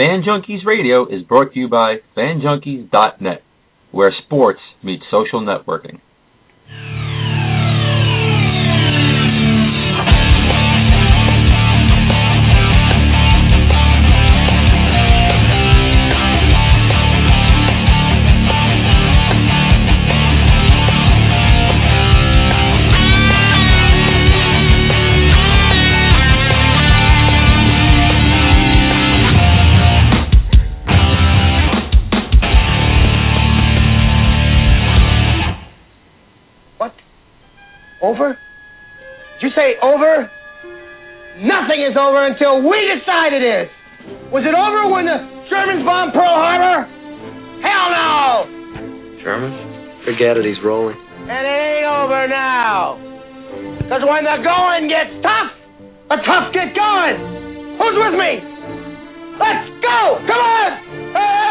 Fan Junkies Radio is brought to you by FanJunkies.net, where sports meets social networking. Is over until we decide it is. Was it over when the Germans bombed Pearl Harbor? Hell no! Germans? Forget it, he's rolling. And it ain't over now. Because when the going gets tough, the tough get going. Who's with me? Let's go! Come on! Ah!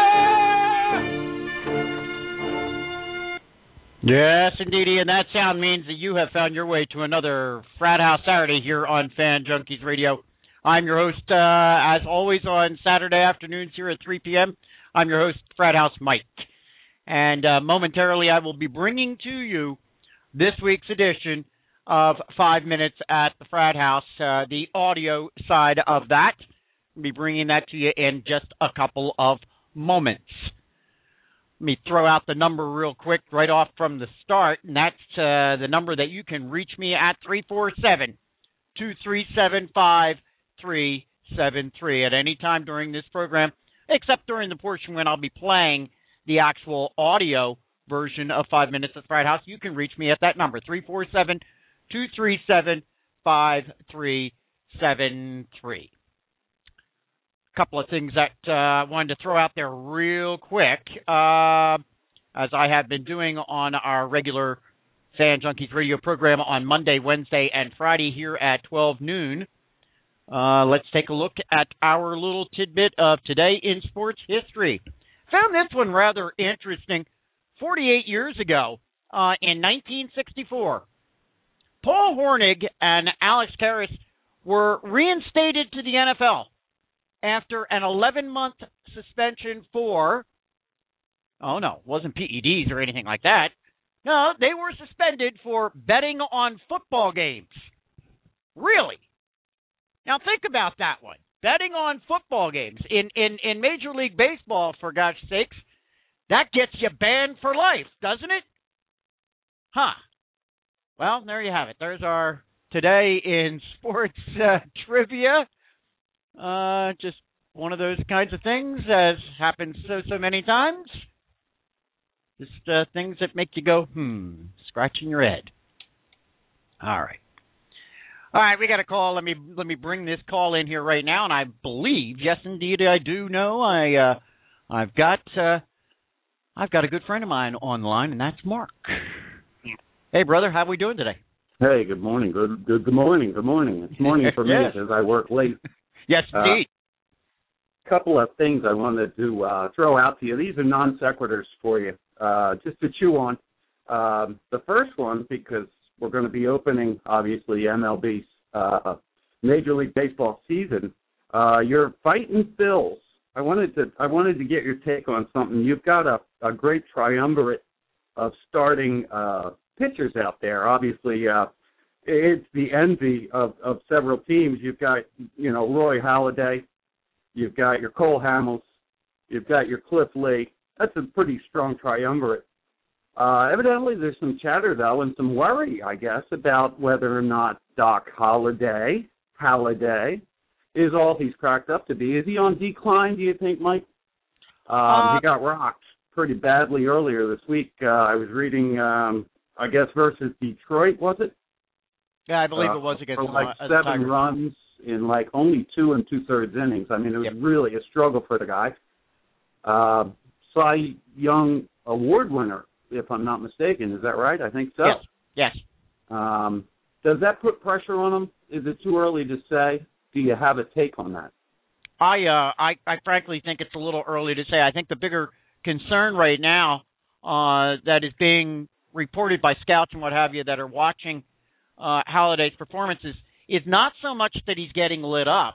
Yes, indeedy, and that sound means that you have found your way to another Frat House Saturday here on Fan Junkies Radio. I'm your host, uh, as always, on Saturday afternoons here at 3 p.m. I'm your host, Frat House Mike. And uh, momentarily, I will be bringing to you this week's edition of Five Minutes at the Frat House, uh, the audio side of that. I'll be bringing that to you in just a couple of moments. Let me throw out the number real quick right off from the start, and that's uh, the number that you can reach me at 347 237 5373 at any time during this program, except during the portion when I'll be playing the actual audio version of Five Minutes at the Frat House. You can reach me at that number, 347 237 5373 couple of things that uh, I wanted to throw out there real quick, uh, as I have been doing on our regular Fan Junkies radio program on Monday, Wednesday, and Friday here at 12 noon. Uh, let's take a look at our little tidbit of today in sports history. Found this one rather interesting. 48 years ago, uh, in 1964, Paul Hornung and Alex Karras were reinstated to the NFL after an 11 month suspension for oh no, wasn't PEDs or anything like that. No, they were suspended for betting on football games. Really? Now think about that one. Betting on football games in in in Major League Baseball for God's sakes, that gets you banned for life, doesn't it? Huh. Well, there you have it. There's our today in sports uh, trivia. Uh, just one of those kinds of things, as happens so so many times. Just uh, things that make you go, hmm, scratching your head. All right, all right. We got a call. Let me let me bring this call in here right now, and I believe, yes, indeed, I do know. I uh, I've got uh, I've got a good friend of mine online, and that's Mark. Hey, brother, how are we doing today? Hey, good morning. Good good good morning. Good morning. It's morning for Yes. me because I work late. Yes, Uh, indeed. couple of things I wanted to uh, throw out to you. These are non sequiturs for you, uh, just to chew on. Um, the first one, because we're going to be opening, obviously, MLB's uh, Major League Baseball season. Uh, your fighting Phils. I wanted to I wanted to get your take on something. You've got a, a great triumvirate of starting uh, pitchers out there. Obviously, uh, it's the envy of, of several teams. You've got, you know, Roy Halladay, you've got your Cole Hamels, you've got your Cliff Lee. That's a pretty strong triumvirate. Uh, evidently, there's some chatter though, and some worry, I guess, about whether or not Doc Holliday, Halladay, is all he's cracked up to be. Is he on decline? Do you think, Mike? Um, Uh, he got rocked pretty badly earlier this week. Uh, I was reading, um, I guess, versus Detroit, was it? Yeah, I believe uh, it was against for the, like uh, the seven Tigers. runs in like only two and two thirds innings. I mean, it was Yep. really a struggle for the guy. Uh, Cy Young Award winner, if I'm not mistaken. Is that right? I think so. Yes, yes. Um, does that put pressure on him? Is it too early to say? Do you have a take on that? I uh I I frankly think it's a little early to say. I think the bigger concern right now uh that is being reported by scouts and what have you that are watching uh Halladay's performances is not so much that he's getting lit up.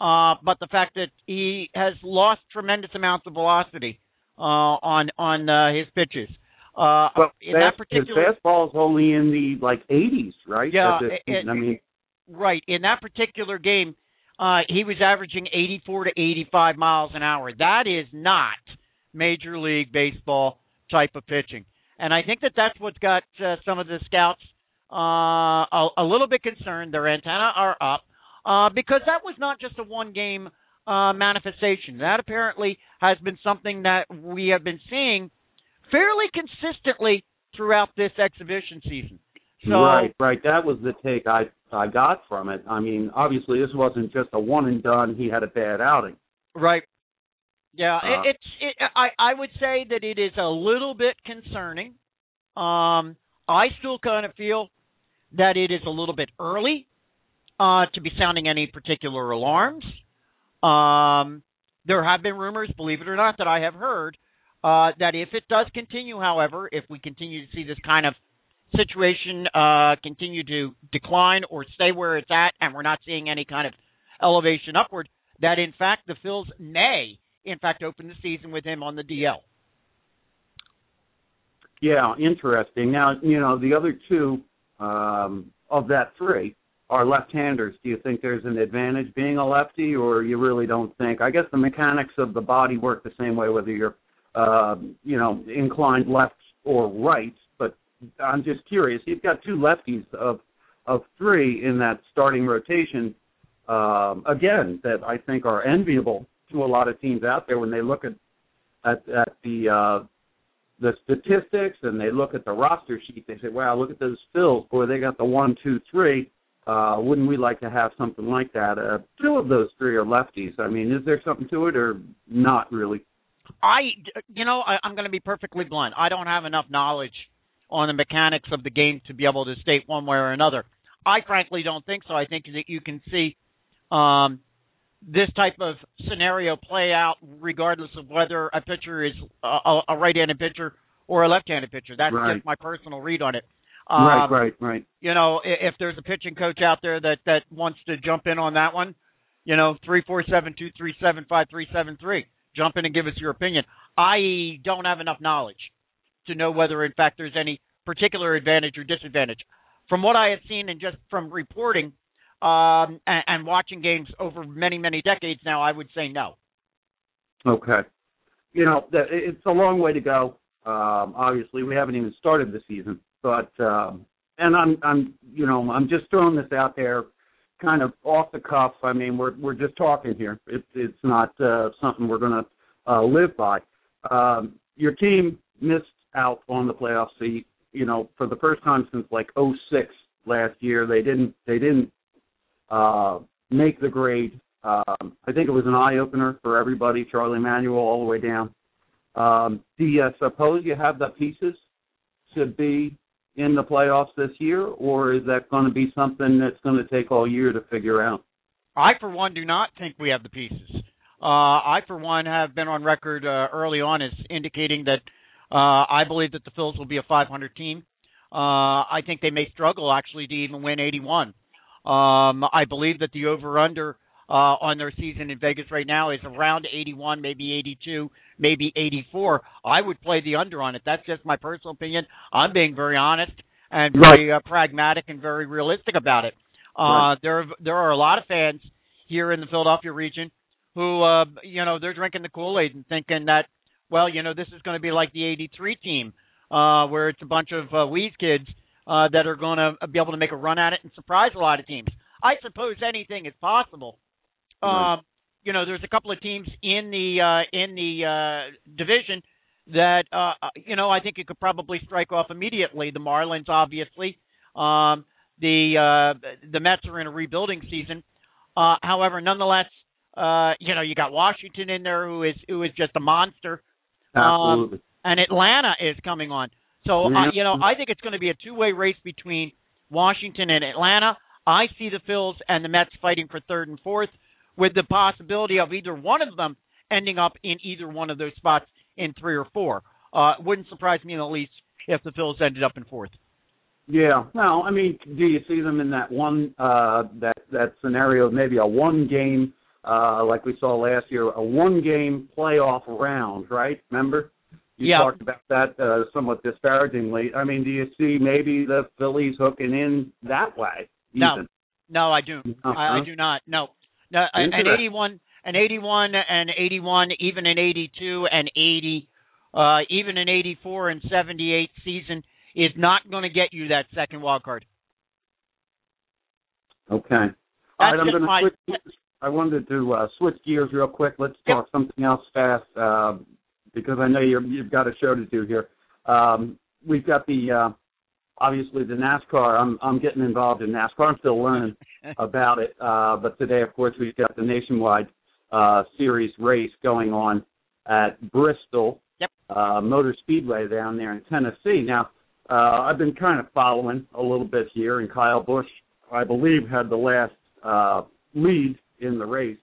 uh, but the fact that he has lost tremendous amounts of velocity uh, on on uh, his pitches. Uh, Well, in that particular, his fastball's only in the like 80s, right? Yeah, this- I mean, right in that particular game, uh, he was averaging 84 to 85 miles an hour. That is not Major League Baseball type of pitching, and I think that that's what's got uh, some of the scouts uh, a, a little bit concerned. Their antenna are up uh, because that was not just a one game uh, manifestation. That apparently has been something that we have been seeing fairly consistently throughout this exhibition season. So, right, right. That was the take I I got from it. I mean, obviously this wasn't just a one and done. He had a bad outing. Right. Yeah, Uh, it, it's. It, I I would say that it is a little bit concerning. Um, I still kind of feel that it is a little bit early uh, to be sounding any particular alarms. Um, there have been rumors, believe it or not, that I have heard uh, that if it does continue, however, if we continue to see this kind of situation uh, continue to decline or stay where it's at, and we're not seeing any kind of elevation upward, that in fact the Phils may, in fact, open the season with him on the DL. Yeah, interesting. Now, you know, the other two um, of that three are left-handers. Do you think there's an advantage being a lefty, or you really don't think? I guess the mechanics of the body work the same way whether you're, uh, you know, inclined left or right. But I'm just curious. You've got two lefties of of three in that starting rotation. Um, again, that I think are enviable to a lot of teams out there when they look at at, at the uh, the statistics and they look at the roster sheet, they say, "Wow, look at those Phils. Boy, they got the one, two, three. Uh, wouldn't we like to have something like that?" Uh, two of those three are lefties. I mean, is there something to it or not really? I, you know, I, I'm going to be perfectly blunt. I don't have enough knowledge on the mechanics of the game to be able to state one way or another. I frankly don't think so. I think that you can see um, this type of scenario play out regardless of whether a pitcher is a, a right-handed pitcher or a left-handed pitcher. That's Right. just my personal read on it. Um, right, right, right. you know, i- if there's a pitching coach out there that that wants to jump in on that one, you know, three four seven two three seven five three seven three. Jump in and give us your opinion. I don't have enough knowledge to know whether, in fact, there's any particular advantage or disadvantage. From what I have seen and just from reporting um, and, and watching games over many, many decades now, I would say no. Okay. You know, it's a long way to go. Um, obviously, we haven't even started the season, but um, and I'm I'm you know I'm just throwing this out there, kind of off the cuff. I mean, we're we're just talking here. It's it's not uh, something we're going to uh, live by. Um, your team missed out on the playoff seat. You know, for the first time since like '06 last year, they didn't they didn't uh, make the grade. Um, I think it was an eye opener for everybody, Charlie Manuel all the way down. Um, do you suppose you have the pieces to be in the playoffs this year, or is that going to be something that's going to take all year to figure out? I, for one, do not think we have the pieces. Uh, I, for one, have been on record uh, early on as indicating that uh, I believe that the Phils will be a 500 team. Uh, I think they may struggle actually to even win 81. Um, I believe that the over/under uh, on their season in Vegas right now is around 81, maybe 82, maybe 84. I would play the under on it. That's just my personal opinion. I'm being very honest and very uh, pragmatic and very realistic about it. Uh, Right. there there are a lot of fans here in the Philadelphia region who uh you know they're drinking the Kool-Aid and thinking that well you know this is going to be like the 83 team uh where it's a bunch of uh, Wheeze kids uh that are going to be able to make a run at it and surprise a lot of teams. I suppose anything is possible. Um you know there's a couple of teams in the uh in the uh division that uh uh, you know I think you could probably strike off immediately. The Marlins obviously um the uh the Mets are in a rebuilding season. Uh however nonetheless uh you know you got Washington in there who is who is just a monster Absolutely. and Atlanta is coming on. So uh, you know, I think it's going to be a two-way race between Washington and Atlanta. I see the Phils and the Mets fighting for third and fourth, with the possibility of either one of them ending up in either one of those spots in three or four. Uh, wouldn't surprise me in the least if the Phillies ended up in fourth. Yeah. No, I mean, do you see them in that one uh that that scenario, maybe a one game uh, like we saw last year, a one-game playoff round, right? Remember? You Yeah. talked about that uh, somewhat disparagingly. I mean, do you see maybe the Phillies hooking in that way? No. even? No, I do. I, I Uh-huh. do not. No, no. An Interesting. 81, an 81, and 81, even an 82 and 80, uh, even an 84 and 78 season is not going to get you that second wild card. Okay. All right, I'm going to switch. I wanted to uh, switch gears real quick. Let's Yep. talk something else fast uh, because I know you're, you've got a show to do here. Um, we've got the uh, obviously the NASCAR. I'm I'm getting involved in NASCAR. I'm still learning about it. Uh, but today, of course, we've got the nationwide uh, series race going on at Bristol Yep. uh, Motor Speedway down there in Tennessee. Now, uh, I've been kind of following a little bit here, and Kyle Busch, I believe, had the last uh, lead in the race.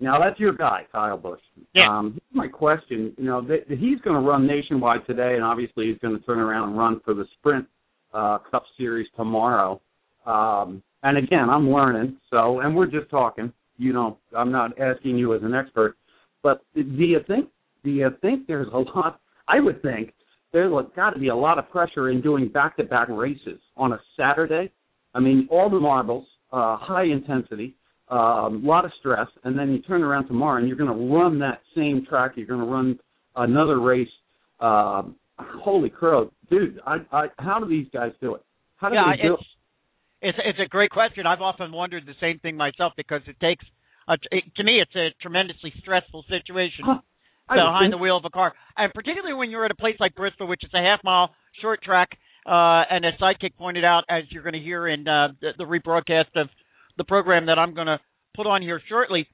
Now that's your guy, Kyle Busch. Yeah. Um, my question, you know, th- he's going to run nationwide today, and obviously he's going to turn around and run for the Sprint uh, Cup Series tomorrow. Um, and again, I'm learning, so and we're just talking. You know, I'm not asking you as an expert, but do you think do you think there's a lot? I would think there's got to be a lot of pressure in doing back-to-back races on a Saturday. I mean, all the marbles, uh, high intensity, a um, lot of stress, and then you turn around tomorrow and you're going to run that same track. You're going to run another race. Um, holy crow, dude! I, I, how do these guys do it? How do yeah, they do it's it's it's a great question. I've often wondered the same thing myself because it takes a, it, to me it's a tremendoly stressful situation Huh. Behind the wheel of a car, and particularly when you're at a place like Bristol, which is a half mile short track. Uh, and as Sidekick pointed out, as you're going to hear in uh, the, the rebroadcast of the program that I'm going to put on here shortly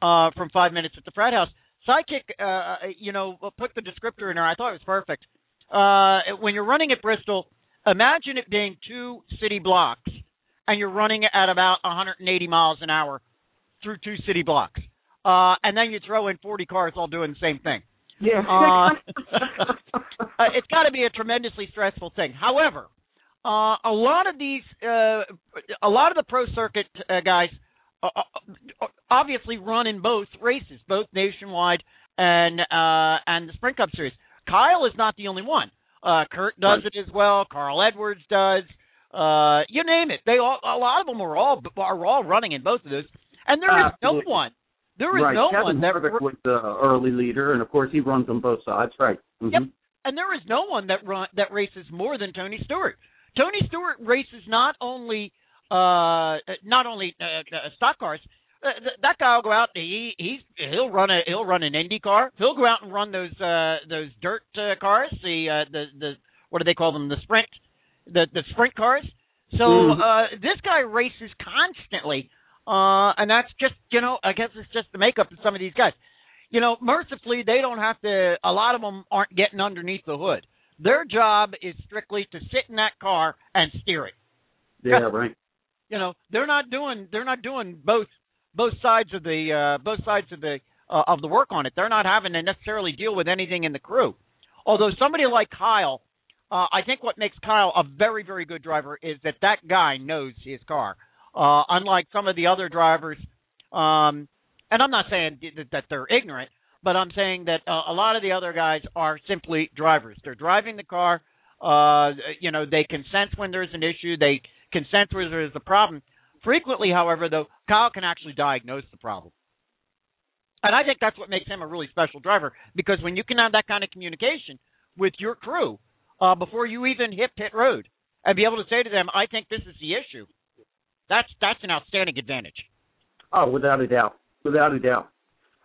uh, from Five Minutes at the Frat House, Sidekick, uh, you know, put the descriptor in there. I thought it was perfect. Uh, when you're running at Bristol, imagine it being two city blocks, and you're running at about 180 miles an hour through two city blocks. Uh, and then you throw in 40 cars all doing the same thing. Yeah. Uh, uh, it's got to be a tremendously stressful thing. However, uh, a lot of these, uh, a lot of the pro circuit uh, guys, uh, uh, obviously run in both races, both nationwide and uh, and the Sprint Cup Series. Kyle is not the only one. Uh, Kurt does it as well. Carl Edwards does. Uh, you name it. They all, a lot of them are all are all running in both of those. And there is Absolutely. no one. There is right. no Kevin one that Harvick was the early leader, and of course he runs on both sides. Right. Mhm. Yep. and there is no one that run that races more than Tony Stewart. Tony Stewart races not only uh not only uh, uh, stock cars. Uh, th- that guy will go out. He he's he'll run a he'll run an Indy car. He'll go out and run those uh those dirt uh, cars. The uh, the the what do they call them? The sprint the the sprint cars. So Mhm. uh this guy races constantly. Uh and that's just you know I guess it's just the makeup of some of these guys you know, mercifully, they don't have to. A lot of them aren't getting underneath the hood. Their job is strictly to sit in that car and steer it. Yeah. Right. You know, they're not doing. They're not doing both both sides of the uh, both sides of the uh, of the work on it. They're not having to necessarily deal with anything in the crew. Although somebody like Kyle, uh, I think what makes Kyle a very very good driver is that that guy knows his car. Uh, unlike some of the other drivers, um, and I'm not saying that, they're ignorant, but I'm saying that uh, a lot of the other guys are simply drivers. They're driving the car. Uh, you know, they can sense when there's an issue. They can sense where there's a problem. Frequently, however, though, Kyle can actually diagnose the problem. And I think that's what makes him a really special driver because when you can have that kind of communication with your crew uh, before you even hit pit road and be able to say to them, "I think this is the issue," that's that's an outstanding advantage. Oh, without a doubt. Without a doubt.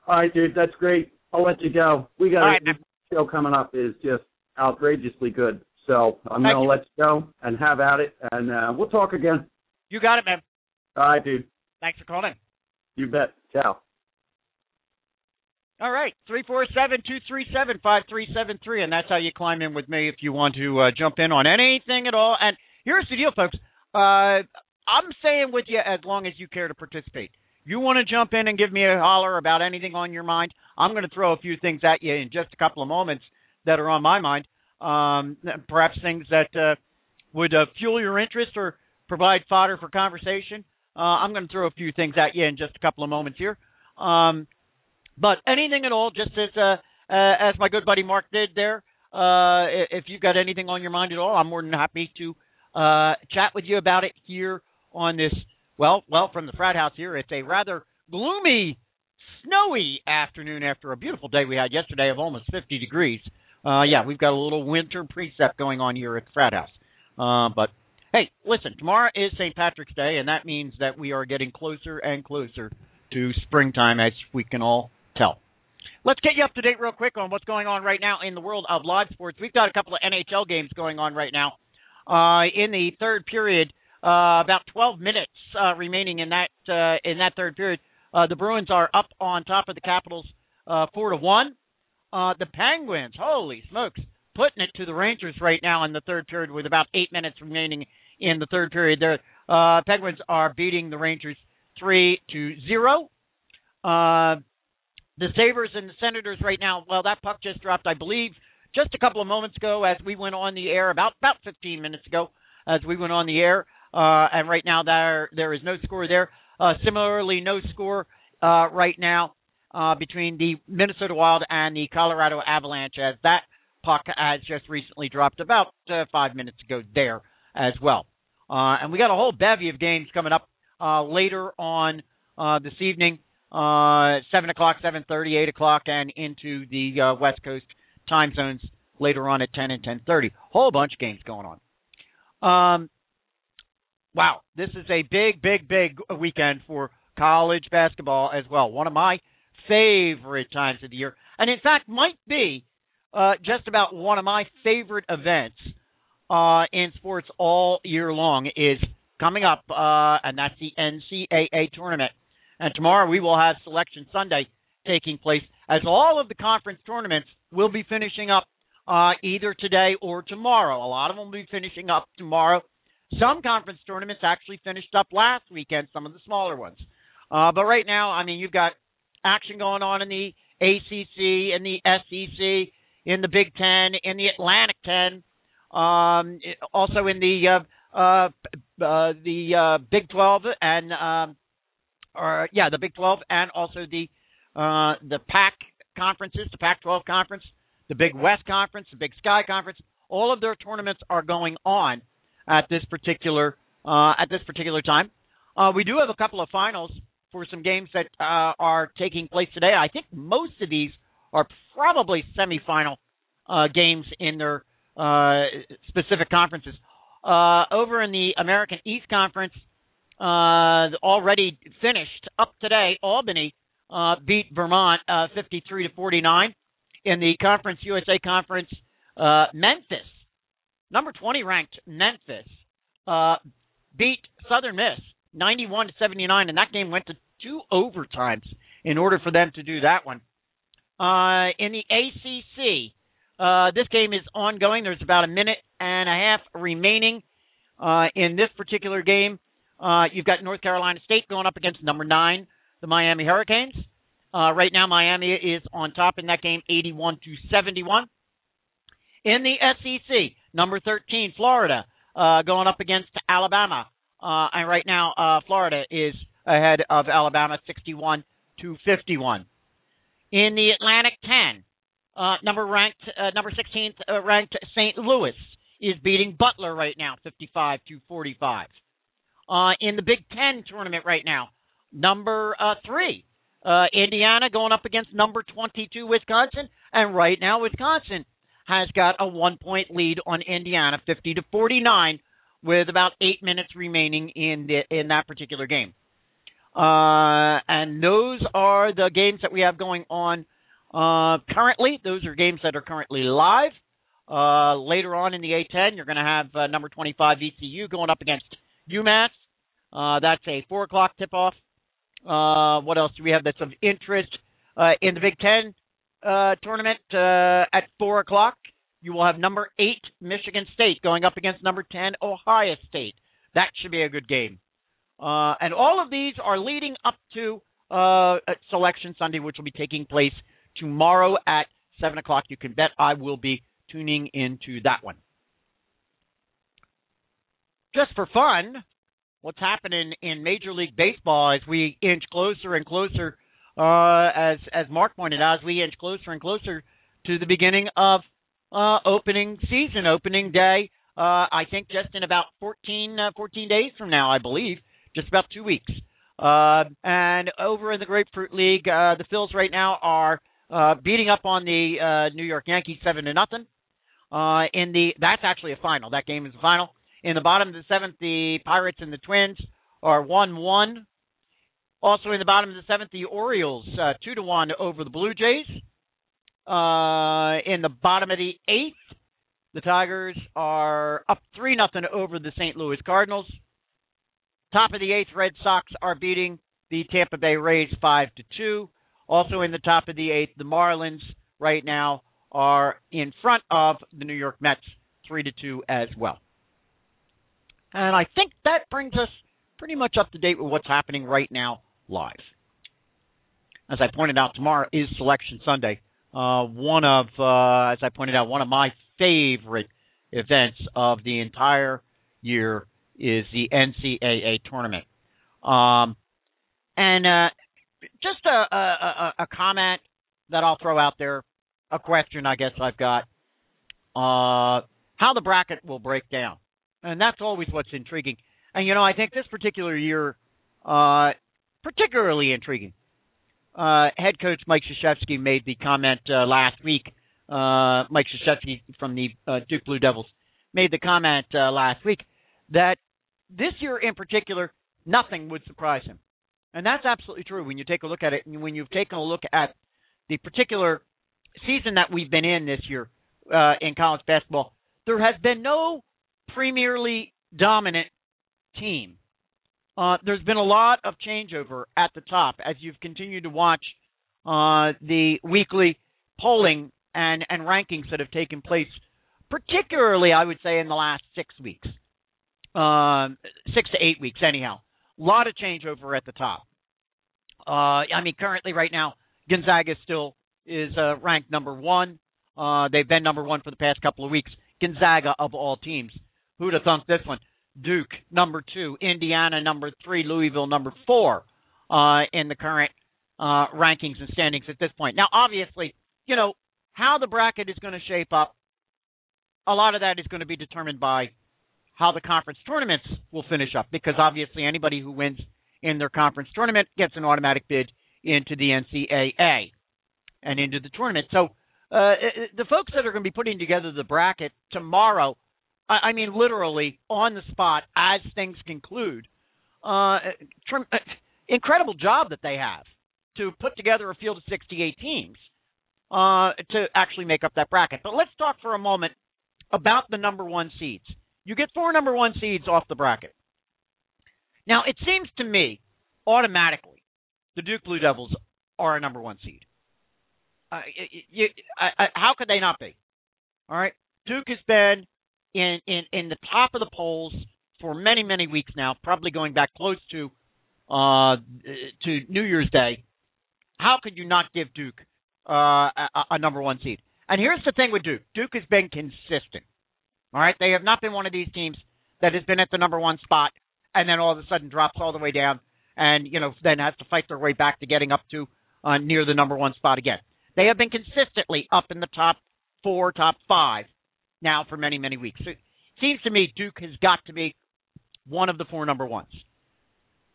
All right, dude, that's great. I'll let you go. We got right, the show coming up is just outrageously good. So I'm gonna let you go and have at it, and uh, we'll talk again. You got it, man. All right, dude. Thanks for calling. You bet. Ciao. All right, three four seven two three seven five three seven three, and that's how you climb in with me if you want to uh, jump in on anything at all. And here's the deal, folks. Uh, I'm staying with you as long as you care to participate. You want to jump in and give me a holler about anything on your mind? I'm going to throw a few things at you in just a couple of moments that are on my mind. Um, perhaps things that uh, would uh, fuel your interest or provide fodder for conversation. Uh, I'm going to throw a few things at you in just a couple of moments here. Um, but anything at all, just as uh, uh, as my good buddy Mark did there. Uh, if you've got anything on your mind at all, I'm more than happy to uh, chat with you about it here on this. Well, well, from the frat house here, it's a rather gloomy, snowy afternoon after a beautiful day we had yesterday of almost 50 degrees. Uh, yeah, we've got a little winter precept going on here at the frat house. Uh, but hey, listen, tomorrow is St. Patrick's Day, and that means that we are getting closer and closer to springtime, as we can all tell. Let's get you up to date real quick on what's going on right now in the world of live sports. We've got a couple of NHL games going on right now. Uh, in the third period, uh, about 12 minutes uh, remaining in that uh, in that third period. Uh, the Bruins are up on top of the Capitals, uh, four to one. the Penguins, holy smokes, putting it to the Rangers right now in the third period with about eight minutes remaining in the third period. The Penguins are beating the Rangers three to zero. The Sabres and the Senators right now, well, that puck just dropped, I believe, just a couple of moments ago as we went on the air, about about 15 minutes ago as we went on the air. Uh, and right now there there is no score there. Uh, similarly, no score uh, right now uh, between the Minnesota Wild and the Colorado Avalanche as that puck has just recently dropped about uh, five minutes ago there as well. Uh, and we got a whole bevy of games coming up uh, later on uh, this evening 7 o'clock, 7.30, 8 o'clock, and into the West Coast time zones later on at 10 and 10.30. Whole bunch of games going on. Um, wow, this is a big, big, big weekend for college basketball as well. One of my favorite times of the year. And in fact, might be uh, just about one of my favorite events uh, in sports all year long is coming up, uh, and that's the NCAA tournament. And tomorrow we will have Selection Sunday taking place as all of the conference tournaments will be finishing up uh, either today or tomorrow. A lot of them will be finishing up tomorrow. Some conference tournaments actually finished up last weekend, some of the smaller ones. Uh, but right now, I mean, you've got action going on in the ACC, in the SEC, in the Big Ten, in the Atlantic Ten, um, also in the uh, uh, uh, the uh, Big Twelve and um, or yeah, the Big 12 and also the the PAC conferences, the Pac-12 conference, the Big West conference, the Big Sky conference. All of their tournaments are going on at this particular at this particular time. We do have a couple of finals for some games that are taking place today. I think most of these are probably semifinal uh, games in their uh, specific conferences. Uh, over in the American East Conference, uh, already finished up today. Albany uh, beat Vermont uh, 53 to 49 in the Conference USA Conference. Uh, Memphis, number 20 ranked Memphis, beat Southern Miss 91 to 79, and that game went to two overtimes in order for them to do that one. In the ACC, uh, this game is ongoing. There's about a minute and a half remaining uh, in this particular game. Uh, you've got North Carolina State going up against number nine, the Miami Hurricanes. Uh, right now, Miami is on top in that game, 81 to 71. In the SEC, number 13, Florida, uh, going up against Alabama. Uh, and right now, Florida is ahead of Alabama, 61 to 51. In the Atlantic 10, uh, number ranked, uh, number 16th uh, ranked St. Louis is beating Butler right now, 55 to 45 uh, in the Big Ten tournament right now. Number uh, three, Indiana going up against number 22 Wisconsin, and right now Wisconsin has got a one-point lead on Indiana, 50 to 49, with about eight minutes remaining in the, in that particular game. And those are the games that we have going on uh, currently. Those are games that are currently live. Uh, later on in the A10, you're going to have uh, number 25 VCU going up against UMass. Uh, that's a four o'clock tip off. Uh, what else do we have that's of interest uh, in the Big Ten uh, tournament uh, at four o'clock? You will have number eight Michigan State going up against number ten Ohio State. That should be a good game. Uh, and all of these are leading up to Selection Sunday, which will be taking place tomorrow at seven o'clock. You can bet I will be tuning into that one. Just for fun, what's happening in Major League Baseball as we inch closer and closer uh, as as Mark pointed out, as we inch closer and closer to the beginning of uh, opening season, opening day. Uh, I think just in about 14, uh, 14 days from now, I believe, just about two weeks. Uh, and over in the Grapefruit League, uh, the Phils right now are uh, beating up on the uh, New York Yankees seven to nothing. Uh, in the that's actually a final. That game is a final. In the bottom of the seventh, the Pirates and the Twins are one one. Also in the bottom of the seventh, the Orioles uh, two to one over the Blue Jays. Uh, in the bottom of the eighth, the Tigers are up three nothing over the St. Louis Cardinals. Top of the eighth, Red Sox are beating the Tampa Bay Rays five to two. Also in the top of the eighth, the Marlins right now are in front of the New York Mets three to two as well. And I think that brings us pretty much up to date with what's happening right now live. As I pointed out, tomorrow is Selection Sunday. Uh, one of, uh, as I pointed out, one of my favorite events of the entire year is the NCAA tournament. Um, and uh, just a, a, a comment that I'll throw out there, a question I guess I've got, uh, how the bracket will break down, and that's always what's intriguing. And you know, I think this particular year, uh, particularly intriguing. Uh, head coach Mike Krzyzewski made the comment uh, last week. Uh, Mike Krzyzewski from the uh, Duke Blue Devils made the comment uh, last week that this year in particular, nothing would surprise him. And that's absolutely true when you take a look at it and when you've taken a look at the particular season that we've been in this year uh, in college basketball. There has been no premierly dominant team. Uh, there's been a lot of changeover at the top as you've continued to watch uh, the weekly polling and, and rankings that have taken place, particularly, I would say, in the last six weeks um, six to eight weeks, anyhow. Lot of changeover at the top. Uh, I mean, currently, right now, Gonzaga still is uh, ranked number one. Uh, they've been number one for the past couple of weeks. Gonzaga of all teams. Who'd have thunk this one? Duke number two, Indiana number three, Louisville number four uh, in the current uh, rankings and standings at this point. Now, obviously, you know how the bracket is going to shape up. A lot of that is going to be determined by how the conference tournaments will finish up because obviously anybody who wins in their conference tournament gets an automatic bid into the NCAA and into the tournament. So uh, uh, the folks that are going to be putting together the bracket tomorrow, I, I mean literally on the spot as things conclude, uh, trim, uh, incredible job that they have to put together a field of 68 teams uh, to actually make up that bracket. But let's talk for a moment about the number one seeds. You get four number one seeds off the bracket. Now, it seems to me automatically the Duke Blue Devils are a number one seed. Uh, you, I, I, how could they not be? All right, Duke has been in, in in the top of the polls for many many weeks now, probably going back close to uh, to New Year's Day. How could you not give Duke uh, a, a number one seed? And here's the thing with Duke: Duke has been consistent. All right, they have not been one of these teams that has been at the number one spot and then all of a sudden drops all the way down and you know then has to fight their way back to getting up to uh, near the number one spot again. They have been consistently up in the top four, top five now for many many weeks. It seems to me Duke has got to be one of the four number ones.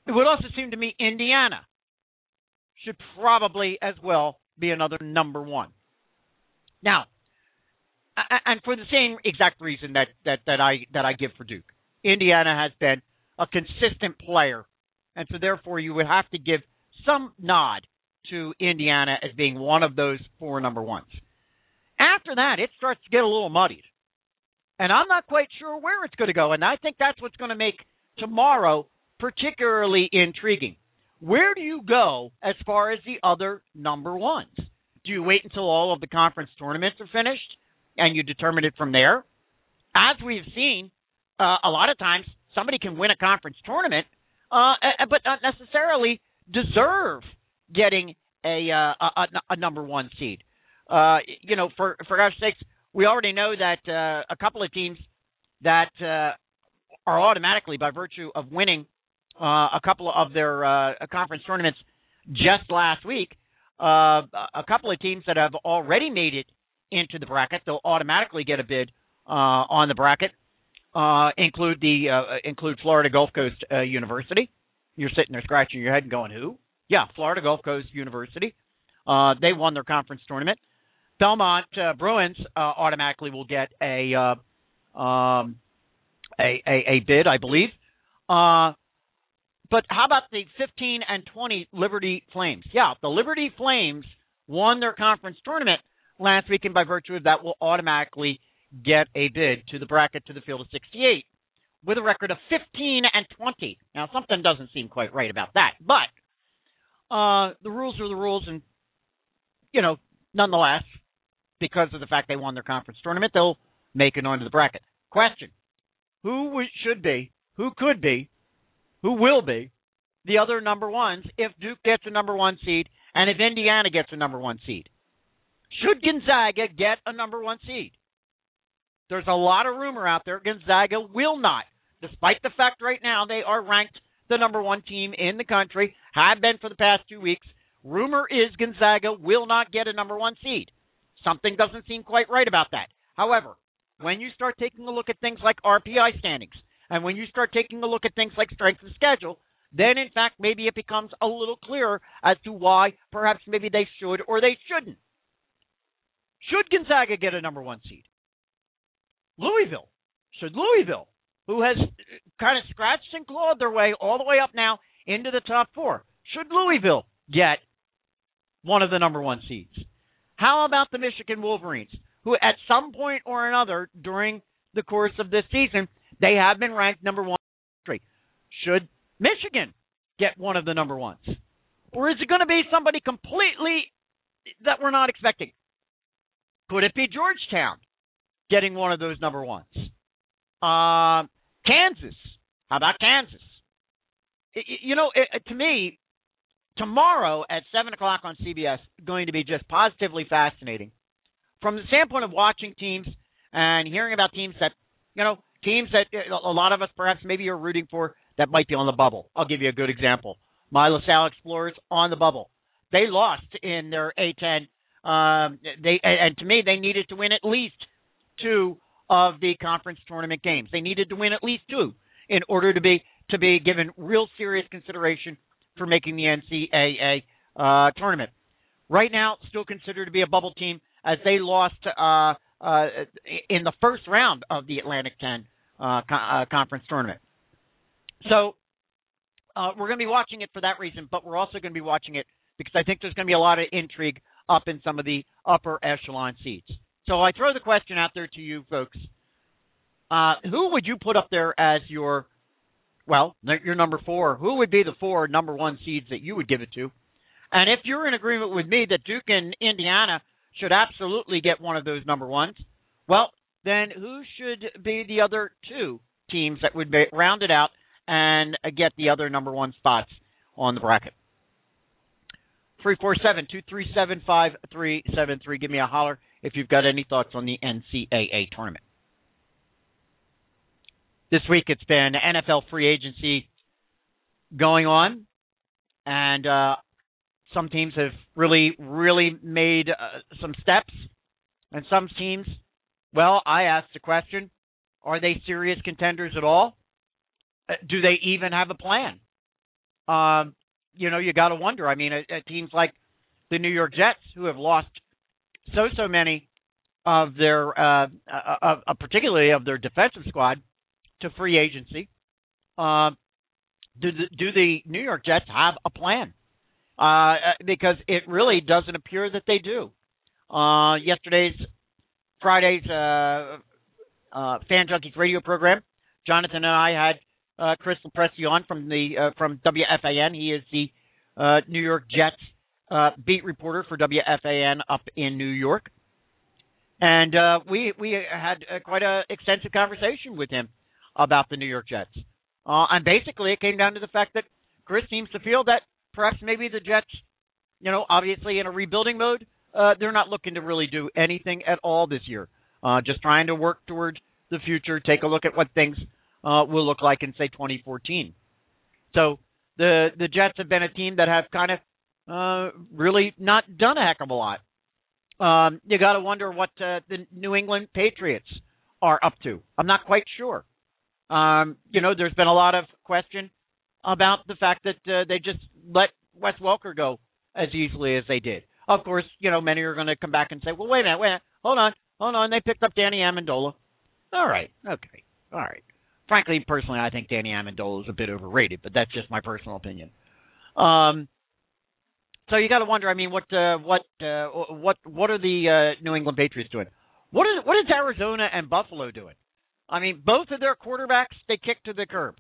It would also seem to me Indiana should probably as well be another number one. Now, and for the same exact reason that, that, that I that I give for Duke. Indiana has been a consistent player, and so therefore you would have to give some nod to Indiana as being one of those four number ones. After that, it starts to get a little muddied, and I'm not quite sure where it's going to go. And I think that's what's going to make tomorrow particularly intriguing. Where do you go as far as the other number ones? Do you wait until all of the conference tournaments are finished? And you determine it from there. As we've seen, uh, a lot of times somebody can win a conference tournament, uh, but not necessarily deserve getting a, uh, a, a number one seed. Uh, you know, for for God's sakes, we already know that uh, a couple of teams that are automatically, by virtue of winning a couple of their conference tournaments, just last week, uh, a couple of teams that have already made it into the bracket, they'll automatically get a bid uh, on the bracket. Uh, include the uh, include Florida Gulf Coast uh, University. You're sitting there scratching your head and going, "Who?" Yeah, Florida Gulf Coast University. Uh, they won their conference tournament. Belmont uh, Bruins uh, automatically will get a, uh, um, a, a a bid, I believe. Uh, but how about the 15 and 20 Liberty Flames? Yeah, the Liberty Flames won their conference tournament last week, and by virtue of that, will automatically get a bid to the bracket to the field of 68 with a record of 15 and 20. Now, something doesn't seem quite right about that, but uh, the rules are the rules, and you know, nonetheless, because of the fact they won their conference tournament, they'll make it onto the bracket. Question: Who should be, who could be, who will be the other number ones if Duke gets a number one seed and if Indiana gets a number one seed? Should Gonzaga get a number one seed? There's a lot of rumor out there Gonzaga will not, despite the fact right now they are ranked the number one team in the country, have been for the past two weeks. Rumor is Gonzaga will not get a number one seed. Something doesn't seem quite right about that. However, when you start taking a look at things like RPI standings, and when you start taking a look at things like strength of schedule, then in fact maybe it becomes a little clearer as to why perhaps maybe they should or they shouldn't. Should Gonzaga get a number one seed? Louisville. Should Louisville, who has kind of scratched and clawed their way all the way up now into the top four, should Louisville get one of the number one seeds? How about the Michigan Wolverines, who at some point or another during the course of this season, they have been ranked number one. Should Michigan get one of the number ones? Or is it going to be somebody completely that we're not expecting? Could it be Georgetown getting one of those number ones? Uh, Kansas. How about Kansas? You know, it, to me, tomorrow at 7 o'clock on CBS going to be just positively fascinating from the standpoint of watching teams and hearing about teams that, you know, teams that a lot of us perhaps maybe are rooting for that might be on the bubble. I'll give you a good example. My LaSalle Explorers on the bubble. They lost in their A10. Um, they and to me they needed to win at least two of the conference tournament games. They needed to win at least two in order to be to be given real serious consideration for making the NCAA uh, tournament. Right now, still considered to be a bubble team as they lost uh, uh, in the first round of the Atlantic 10 uh, co- uh, conference tournament. So uh, we're going to be watching it for that reason, but we're also going to be watching it because I think there's going to be a lot of intrigue up in some of the upper echelon seats. So I throw the question out there to you folks. Uh, who would you put up there as your, well, your number four? Who would be the four number one seeds that you would give it to? And if you're in agreement with me that Duke and Indiana should absolutely get one of those number ones, well, then who should be the other two teams that would be rounded out and get the other number one spots on the bracket? 347 237 5373. Give me a holler if you've got any thoughts on the NCAA tournament. This week it's been NFL free agency going on, and uh, some teams have really, really made uh, some steps, and some teams, well, I asked the question: Are they serious contenders at all? Uh, do they even have a plan? Um, you know, you got to wonder. I mean, at, at teams like the New York Jets, who have lost so so many of their, uh, uh, uh, particularly of their defensive squad, to free agency. Uh, do the, do the New York Jets have a plan? Uh, because it really doesn't appear that they do. Uh, yesterday's Friday's uh, uh, Fan Junkies radio program, Jonathan and I had uh, Chris Lopresti on from the uh, from WFAN. He is the uh, New York Jets uh, beat reporter for WFAN up in New York, and uh, we we had uh, quite a extensive conversation with him about the New York Jets. Uh, and basically, it came down to the fact that Chris seems to feel that perhaps maybe the Jets, you know, obviously in a rebuilding mode, uh, they're not looking to really do anything at all this year. Uh, just trying to work towards the future, take a look at what things uh, will look like in say 2014. So the the Jets have been a team that have kind of uh, really not done a heck of a lot. Um, you got to wonder what uh, the New England Patriots are up to. I'm not quite sure. Um, you know, there's been a lot of question about the fact that uh, they just let Wes Welker go as easily as they did. Of course, you know, many are going to come back and say, well, wait a minute, wait a minute, hold on, hold on. They picked up Danny Amendola. All right, okay, all right. Frankly, personally, I think Danny Amendola is a bit overrated, but that's just my personal opinion. Um, so you got to wonder. I mean, what uh, what uh, what what are the uh, New England Patriots doing? What is what is Arizona and Buffalo doing? I mean, both of their quarterbacks they kicked to the curb.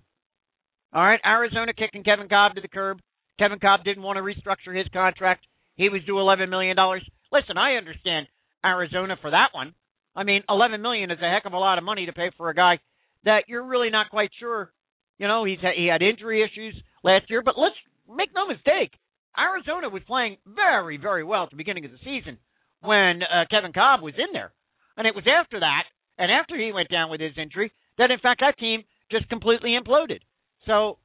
All right, Arizona kicking Kevin Kolb to the curb. Kevin Kolb didn't want to restructure his contract. He was due eleven million dollars. Listen, I understand Arizona for that one. I mean, eleven million is a heck of a lot of money to pay for a guy that you're really not quite sure. You know, he's he had injury issues last year, but let's make no mistake. Arizona was playing very, very well at the beginning of the season when uh, Kevin Kolb was in there. And it was after that, and after he went down with his injury, that in fact that team just completely imploded. So,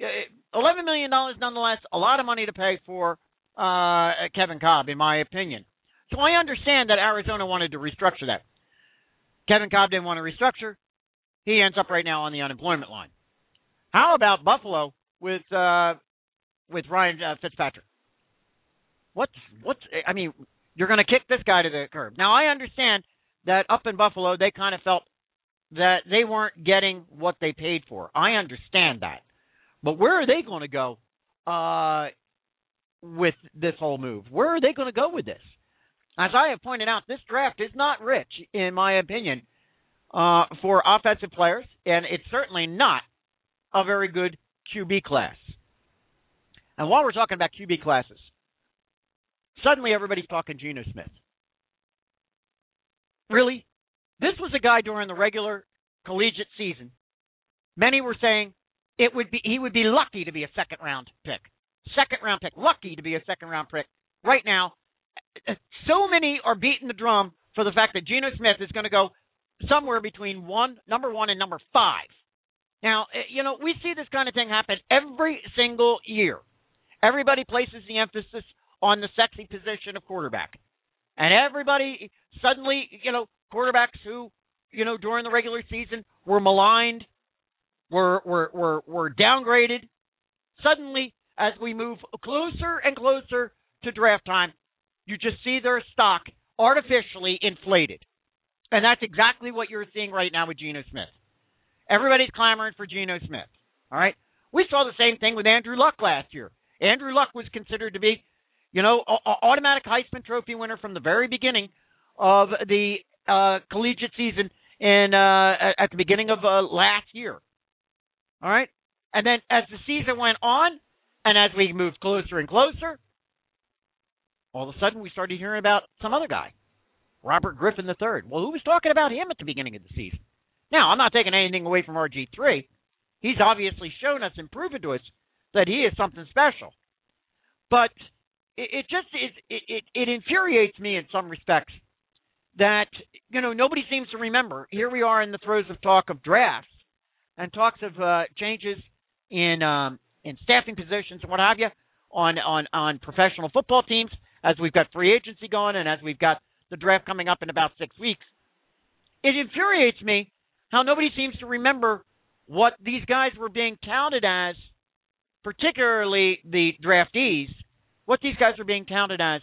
uh, $11 million nonetheless, a lot of money to pay for uh, Kevin Kolb, in my opinion. So I understand that Arizona wanted to restructure that. Kevin Kolb didn't want to restructure. He ends up right now on the unemployment line. How about Buffalo with uh, with Ryan uh, Fitzpatrick. What's what's I mean, you're going to kick this guy to the curb. Now I understand that up in Buffalo they kind of felt that they weren't getting what they paid for. I understand that. But where are they going to go uh, with this whole move? Where are they going to go with this? As I have pointed out, this draft is not rich, in my opinion, uh, for offensive players, and it's certainly not a very good QB class. And while we're talking about QB classes, suddenly everybody's talking Geno Smith. Really? This was a guy during the regular collegiate season. Many were saying it would be he would be lucky to be a second round pick. Second round pick. Lucky to be a second round pick. Right now, so many are beating the drum for the fact that Geno Smith is going to go somewhere between one number one and number five. Now, eh, you know, we see this kind of thing happen every single year. Everybody places the emphasis on the sexy position of quarterback. And everybody suddenly, you know, quarterbacks who, you know, during the regular season were maligned, were were were, were downgraded. Suddenly, as we move closer and closer to draft time, you just see their stock artificially inflated. And that's exactly what you're seeing right now with Geno Smith. Everybody's clamoring for Geno Smith. All right. We saw the same thing with Andrew Luck last year. Andrew Luck was considered to be, you know, a- automatic Heisman Trophy winner from the very beginning of the uh, collegiate season in uh, at the beginning of uh, last year. All right, and then as the season went on, and as we moved closer and closer, all of a sudden we started hearing about some other guy, Robert Griffin III. Well, who was talking about him at the beginning of the season? Now, I'm not taking anything away from RG3. He's obviously shown us and proven to us that he is something special. But it, it just it, it it infuriates me in some respects that you know nobody seems to remember. Here we are in the throes of talk of drafts and talks of uh, changes in um, in staffing positions and what have you on on on professional football teams as we've got free agency going and as we've got the draft coming up in about six weeks. It infuriates me how nobody seems to remember what these guys were being counted as particularly the draftees, what these guys were being counted as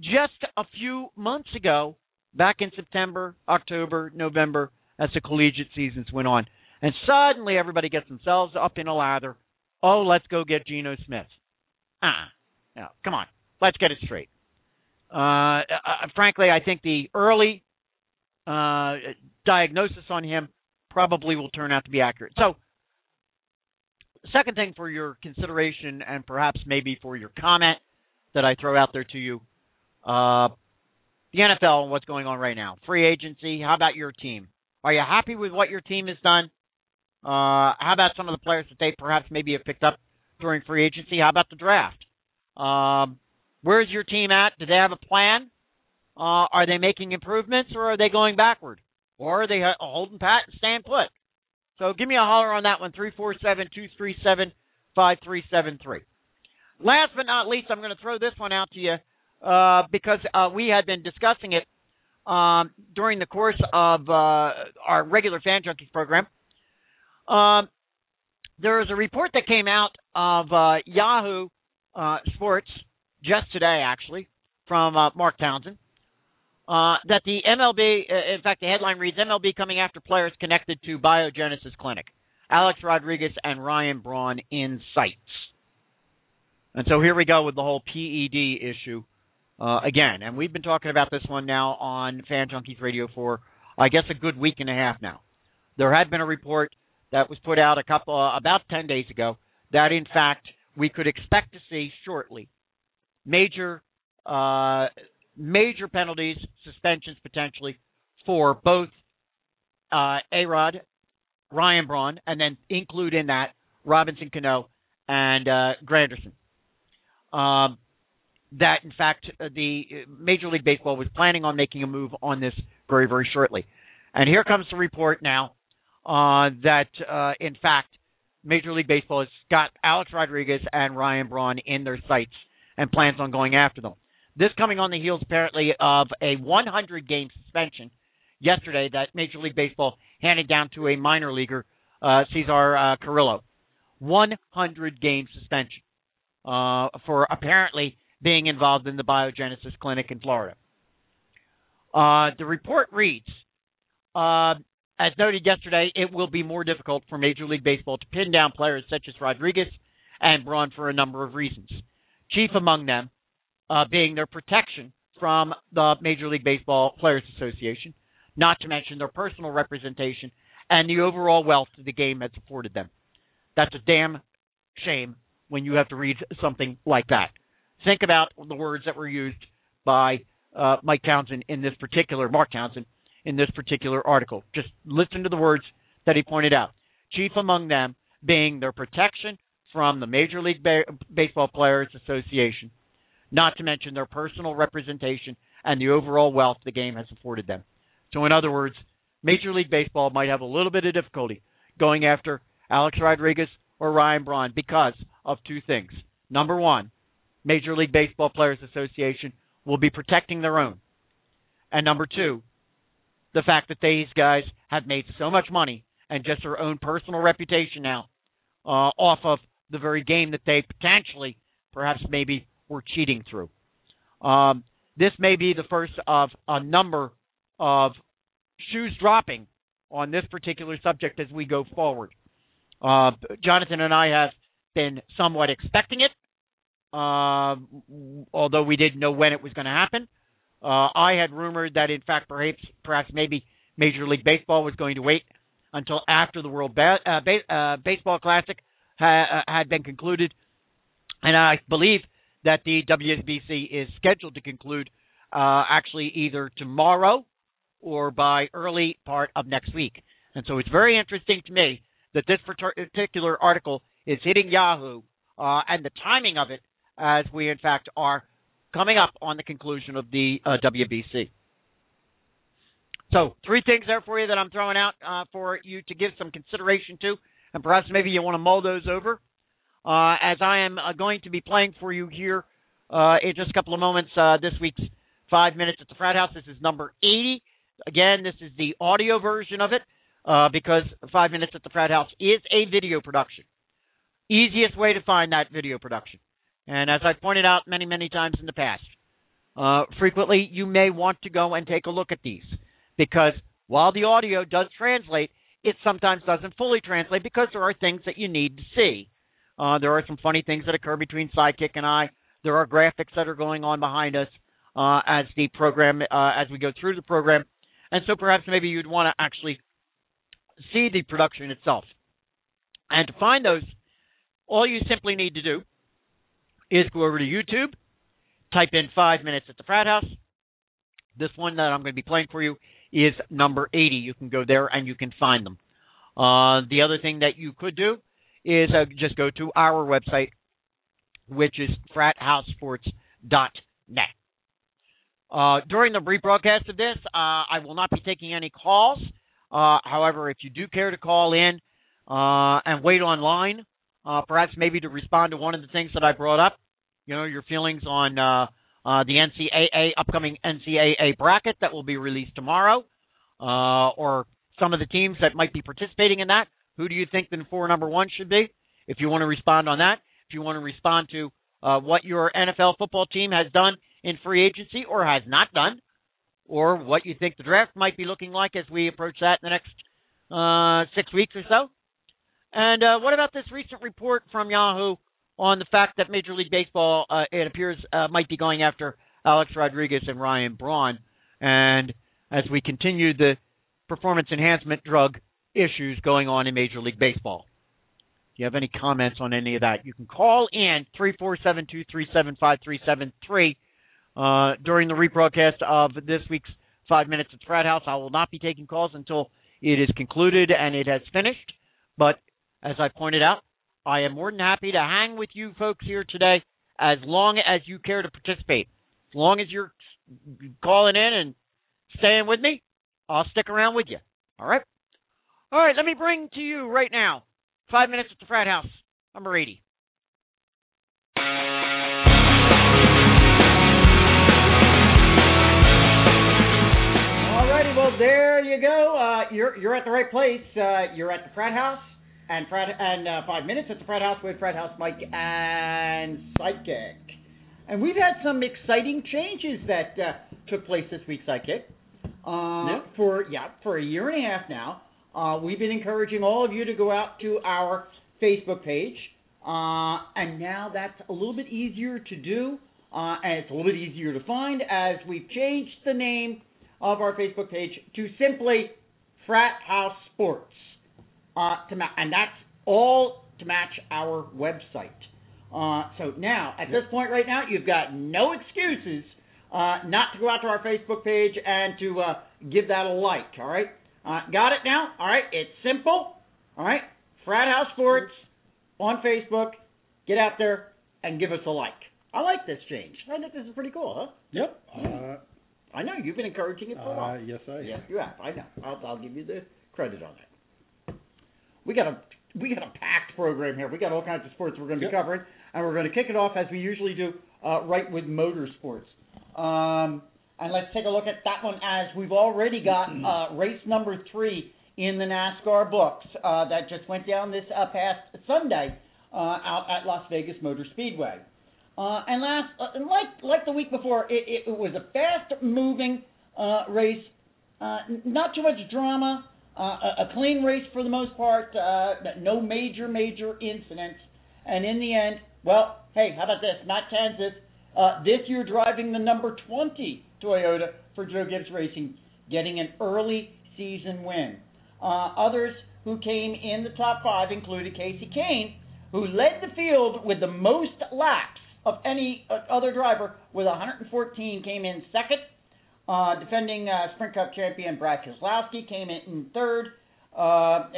just a few months ago, back in September, October, November, as the collegiate seasons went on. And suddenly everybody gets themselves up in a lather. Oh, let's go get Geno Smith. Ah, uh-uh. no, come on, let's get it straight. Uh, uh, frankly, I think the early uh, diagnosis on him probably will turn out to be accurate. So second thing for your consideration and perhaps maybe for your comment that I throw out there to you, uh, the NFL and what's going on right now. Free agency. How about your team? Are you happy with what your team has done? Uh, how about some of the players that they perhaps maybe have picked up during free agency? How about the draft? Um, where's your team at? Do they have a plan? Uh, are they making improvements or are they going backward? Or are they holding pat and staying put? So give me a holler on that one, 347 237 5373. last but not least, I'm going to throw this one out to you uh, because uh, we had been discussing it um, during the course of uh, our regular Fan Junkies program. Um, there was a report that came out of uh, Yahoo uh, Sports just today, actually, from uh, Mark Townsend, uh, that the MLB, uh, in fact, the headline reads MLB coming after players connected to Biogenesis Clinic. Alex Rodriguez and Ryan Braun in sights. And so here we go with the whole PED issue uh, again. And we've been talking about this one now on Fan Junkies Radio for, I guess, a good week and a half now. There had been a report that was put out a couple uh, about 10 days ago that in fact we could expect to see shortly major uh, major penalties, suspensions potentially for both uh, Arod, Ryan Braun, and then include in that Robinson Cano and uh, Granderson. Um, that in fact uh, the Major League Baseball was planning on making a move on this very very shortly. And here comes the report now uh, that uh, in fact Major League Baseball has got Alex Rodriguez and Ryan Braun in their sights and plans on going after them. This coming on the heels apparently of a 100 game suspension yesterday that Major League Baseball handed down to a minor leaguer, uh, Cesar uh, Carrillo. 100 game suspension uh, for apparently being involved in the biogenesis clinic in Florida. Uh, the report reads uh, as noted yesterday, it will be more difficult for Major League Baseball to pin down players such as Rodriguez and Braun for a number of reasons. Chief among them uh, being their protection from the Major League Baseball Players Association, not to mention their personal representation and the overall wealth the game has afforded them. That's a damn shame when you have to read something like that. Think about the words that were used by uh, Mike Townsend in this particular, Mark Townsend in this particular article. Just listen to the words that he pointed out. Chief among them being their protection from the Major League ba- Baseball Players Association, not to mention their personal representation and the overall wealth the game has afforded them. So, in other words, Major League Baseball might have a little bit of difficulty going after Alex Rodriguez or Ryan Braun because of two things. Number one, Major League Baseball Players Association will be protecting their own. And number two, the fact that these guys have made so much money and just their own personal reputation now uh, off of the very game that they potentially, perhaps maybe, were cheating through. Um, this may be the first of a number of shoes dropping on this particular subject as we go forward. Uh, Jonathan and I have been somewhat expecting it, uh, although we didn't know when it was going to happen. Uh, I had rumored that, in fact, perhaps, perhaps maybe Major League Baseball was going to wait until after the World ba- uh, ba- uh, Baseball Classic ha- uh, had been concluded, and I believe that the WBC is scheduled to conclude uh, actually either tomorrow or by early part of next week. And so it's very interesting to me that this particular article is hitting Yahoo uh, and the timing of it, as we in fact are coming up on the conclusion of the uh, WBC. So, three things there for you that I'm throwing out uh, for you to give some consideration to, and perhaps maybe you want to mull those over. Uh, as I am uh, going to be playing for you here uh, in just a couple of moments uh, this week's Five Minutes at the Frat House. This is number 80. Again, this is the audio version of it because Five Minutes at the Frat House is a video production. Easiest way to find that video production. And as I've pointed out many, many times in the past, uh, frequently you may want to go and take a look at these because while the audio does translate, it sometimes doesn't fully translate because there are things that you need to see. Uh, there are some funny things that occur between Sidekick and I. There are graphics that are going on behind us uh, as the program, uh, as we go through the program, and so perhaps maybe you'd want to actually see the production itself. And to find those, all you simply need to do is go over to YouTube, type in five minutes at the frat house. This one that I'm going to be playing for you is number 80. You can go there and you can find them. Uh, the other thing that you could do is uh, just go to our website, which is frathousesports.net. Uh, during the rebroadcast of this, uh, I will not be taking any calls. Uh, however, if you do care to call in uh, and wait online, perhaps maybe to respond to one of the things that I brought up, you know, your feelings on uh, the NCAA upcoming NCAA bracket that will be released tomorrow, uh, or some of the teams that might be participating in that. Who do you think the four number one should be? If you want to respond on that, if you want to respond to uh, what your NFL football team has done in free agency or has not done, or what you think the draft might be looking like as we approach that in the next uh, six weeks or so. And uh, what about this recent report from Yahoo on the fact that Major League Baseball, uh, it appears, uh, might be going after Alex Rodriguez and Ryan Braun? And as we continue the performance enhancement drug issues going on in Major League Baseball. If you have any comments on any of that, you can call in three four seven two three seven five three seven three uh, during the rebroadcast of this week's Five Minutes at Frat House. I will not be taking calls until it is concluded and it has finished. But as I pointed out, I am more than happy to hang with you folks here today as long as you care to participate. As long as you're calling in and staying with me, I'll stick around with you. All right? All right, let me bring to you right now Five Minutes at the Frat House, number 80. Alrighty, well there you go. Uh, you're you're at the right place. Uh, you're at the Frat House and Frat and uh, Five Minutes at the Frat House with Frat House Mike and Sidekick. And we've had some exciting changes that uh, took place this week, Sidekick. Uh, Yeah. For yeah, for a year and a half now, uh, we've been encouraging all of you to go out to our Facebook page, uh, and now that's a little bit easier to do, uh, and it's a little bit easier to find as we've changed the name of our Facebook page to simply Frat House Sports, uh, to ma- and that's all to match our website. Uh, so now, at this point right now, you've got no excuses uh, not to go out to our Facebook page and to uh, give that a like. All right, uh, got it now. All right, it's simple. All right, Frat House Sports on Facebook. Get out there and give us a like. I like this change. I think this is pretty cool, huh? Yep. Uh, I know you've been encouraging it for a while. uh, yes, I Yes, you have. I know. I'll, I'll give you the credit on that. We got a we got a packed program here. We got all kinds of sports we're going to be Yep. covering, and we're going to kick it off as we usually do, uh, right with motorsports. Um, and let's take a look at that one as we've already got uh, race number three in the NASCAR books uh, that just went down this uh, past Sunday uh, out at Las Vegas Motor Speedway. Uh, and last, uh, and like like the week before, it, it, it was a fast-moving uh, race. Uh, not too much drama. Uh, a, clean race for the most part. Uh, no major major incidents. And in the end, well, hey, how about this? Matt Kenseth uh, this year driving the number 20 Toyota for Joe Gibbs Racing, getting an early season win. Uh, others who came in the top five included Kasey Kahne, who led the field with the most laps of any uh, other driver with 114, came in second. Uh, defending uh, Sprint Cup champion Brad Keselowski came in, third uh,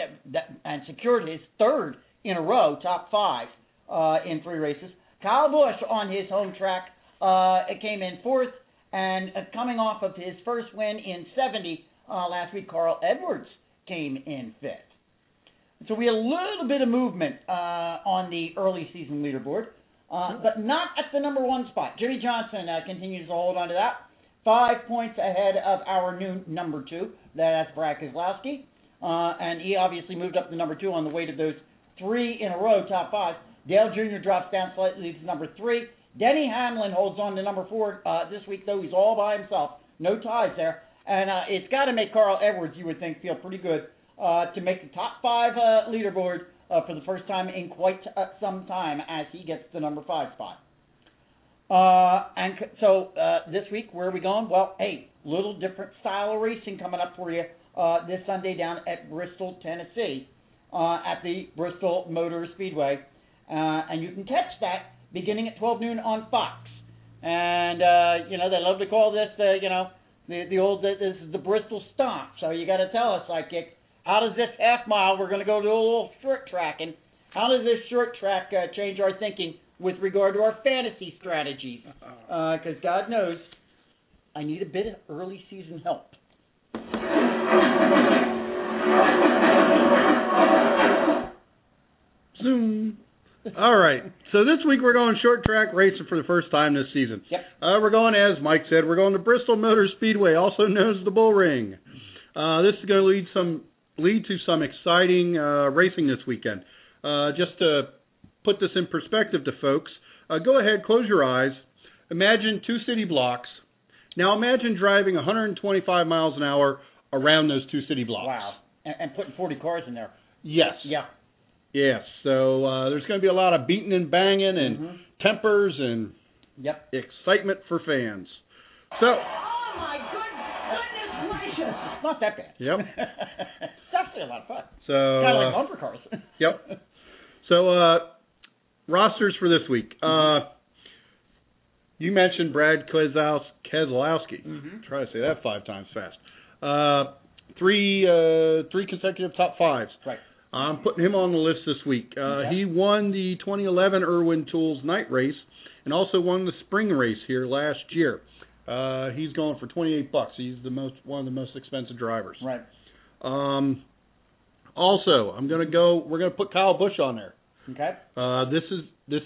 and secured his third in a row, top five uh, in three races. Kyle Busch on his home track uh, came in fourth, and uh, coming off of his first win in 70 uh, last week, Carl Edwards came in fifth. So we had a little bit of movement uh, on the early season leaderboard, uh, but not at the number one spot. Jimmie Johnson uh, continues to hold on to that, five points ahead of our new number two. That's Brad Keselowski, uh, and he obviously moved up to number two on the weight of those three in a row, top five. Dale Jr. drops down slightly to number three. Denny Hamlin holds on to number four uh, this week, though he's all by himself, no ties there, and uh, it's got to make Carl Edwards, you would think, feel pretty good uh, to make the top five uh, leaderboard uh, for the first time in quite uh, some time as he gets the number five spot. Uh, and so uh, this week, where are we going? Well, hey, little different style of racing coming up for you uh, this Sunday down at Bristol, Tennessee, uh, at the Bristol Motor Speedway, uh, and you can catch that beginning at 12 noon on Fox. And uh, you know they love to call this, uh, you know, the the old this is the Bristol Stomp. So you got to tell us, sidekick, how does this half mile? We're going to go to a little short tracking. How does this short track uh, change our thinking with regard to our fantasy strategies? Because God knows, I need a bit of early season help. Zoom. All right. So this week we're going short track racing for the first time this season. Yep. Uh, we're going, as Mike said, we're going to Bristol Motor Speedway, also known as the Bull Ring. Uh, this is going to lead some lead to some exciting uh, racing this weekend. Uh, just to put this in perspective to folks, uh, go ahead, close your eyes. Imagine two city blocks. Now imagine driving 125 miles an hour around those two city blocks. Wow. And, and putting 40 cars in there. Yes. Yeah. Yes. So uh, there's going to be a lot of beating and banging and Mhm. tempers and Yep. excitement for fans. So, Oh my good goodness gracious! It's not that bad. Yep. it's actually a lot of fun. so kind of uh, like bumper cars. Yep. So uh, rosters for this week. Uh, you mentioned Brad Keselowski. Mhm. Try to say that five times fast. Uh, three uh, three consecutive top fives. Right. I'm putting him on the list this week. Uh, Okay. He won the 2011 Irwin Tools Night Race and also won the Spring Race here last year. Uh, he's going for 28 bucks. He's the most one of the most expensive drivers. Right. Um, also, I'm gonna go. We're gonna put Kyle Busch on there. Okay. Uh, this is this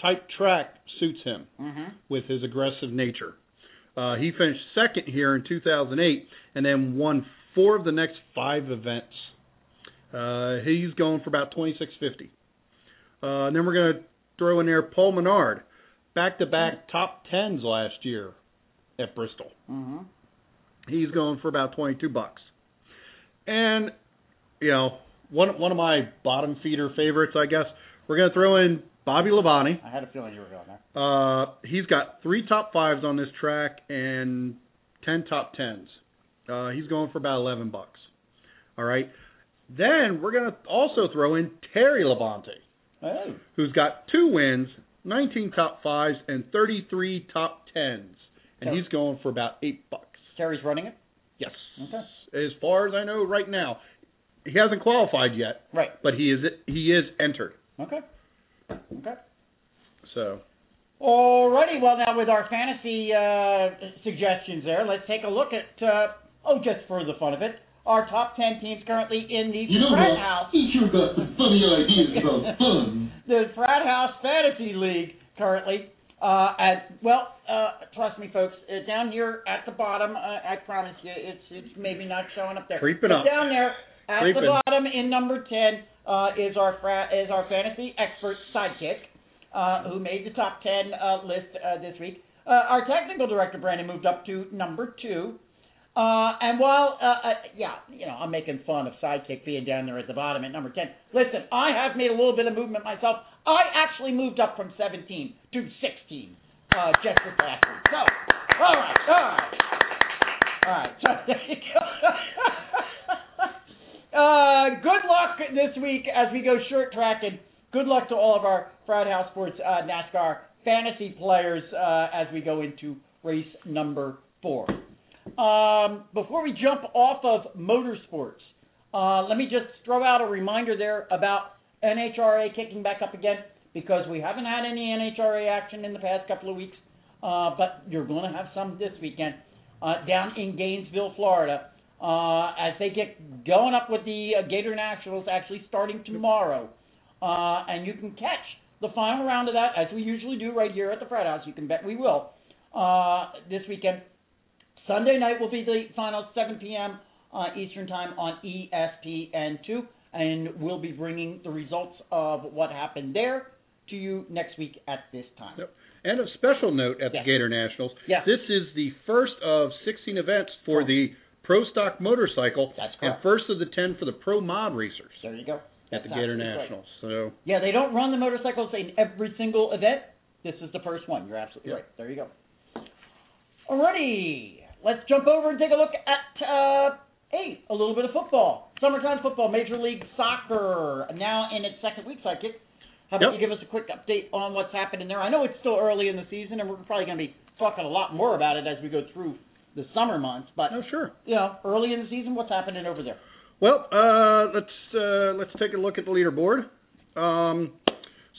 type track suits him Mm-hmm. with his aggressive nature. Uh, he finished second here in 2008 and then won four of the next five events. Uh, he's going for about 2650. Uh, and then we're going to throw in there Paul Menard, back-to-back top tens last year at Bristol. Mm-hmm. He's going for about 22 bucks. And you know, one one of my bottom feeder favorites, I guess, we're going to throw in Bobby Labonte. I had a feeling you were going there. Uh, he's got three top fives on this track and ten top tens. Uh, he's going for about eleven bucks. All right. Then we're gonna also throw in Terry Labonte, Oh. who's got two wins, nineteen top fives, and thirty-three top tens, and he's going for about eight bucks. Terry's running it. Yes. Okay. As far as I know, right now, he hasn't qualified yet, Right. but he is he is entered. Okay. Okay. So Alrighty, well now with our fantasy uh, suggestions there, let's take a look at uh, oh just for the fun of it, our top ten teams currently in the You know frat what? house, He sure got some funny ideas about fun. the frat house fantasy league currently. Uh, at well, uh, trust me, folks, uh, down here at the bottom, uh, I promise you, it's it's maybe not showing up there. Creeping but up. down there at Creeping. the bottom in number ten uh, is our frat is our fantasy expert sidekick. uh, who made the top 10 uh, list uh, this week. Uh, our technical director, Brandon, moved up to number two. Uh, and while, uh, uh, yeah, you know, I'm making fun of Sidekick being down there at the bottom at number 10. Listen, I have made a little bit of movement myself. I actually moved up from 17 to 16 uh, just this last week. So, all right, all right. All right, so there you go. uh, good luck this week as we go short tracking. Good luck to all of our Frat House Sports uh, NASCAR fantasy players uh, as we go into race number four. Um, before we jump off of motorsports, uh, let me just throw out a reminder there about NHRA kicking back up again because we haven't had any NHRA action in the past couple of weeks, uh, but you're going to have some this weekend uh, down in Gainesville, Florida, uh, as they get going up with the uh, Gator Nationals actually starting tomorrow. Uh, and you can catch the final round of that, as we usually do right here at the Frat House. You can bet we will uh, this weekend. Sunday night will be the final 7 p.m. Uh, Eastern Time on E ESPN2, and we'll be bringing the results of what happened there to you next week at this time. Yep. And a special note at Yes. the Gator Nationals. Yes. This is the first of 16 events for Oh. the Pro Stock Motorcycle That's and first of the 10 for the Pro Mod Racers There you go. at the Gator absolutely right. Nationals. So, Yeah, they don't run the motorcycles in every single event. This is the first one. You're absolutely Yeah. right. There you go. Alrighty, let's jump over and take a look at uh, hey, a little bit of football. Summertime football, Major League Soccer, now in its second week. Sidekick, how about Yep. you give us a quick update on what's happening there? I know it's still early in the season, and we're probably going to be talking a lot more about it as we go through the summer months. But oh sure. you know, early in the season, what's happening over there? Well, uh, let's uh, let's take a look at the leaderboard. Um,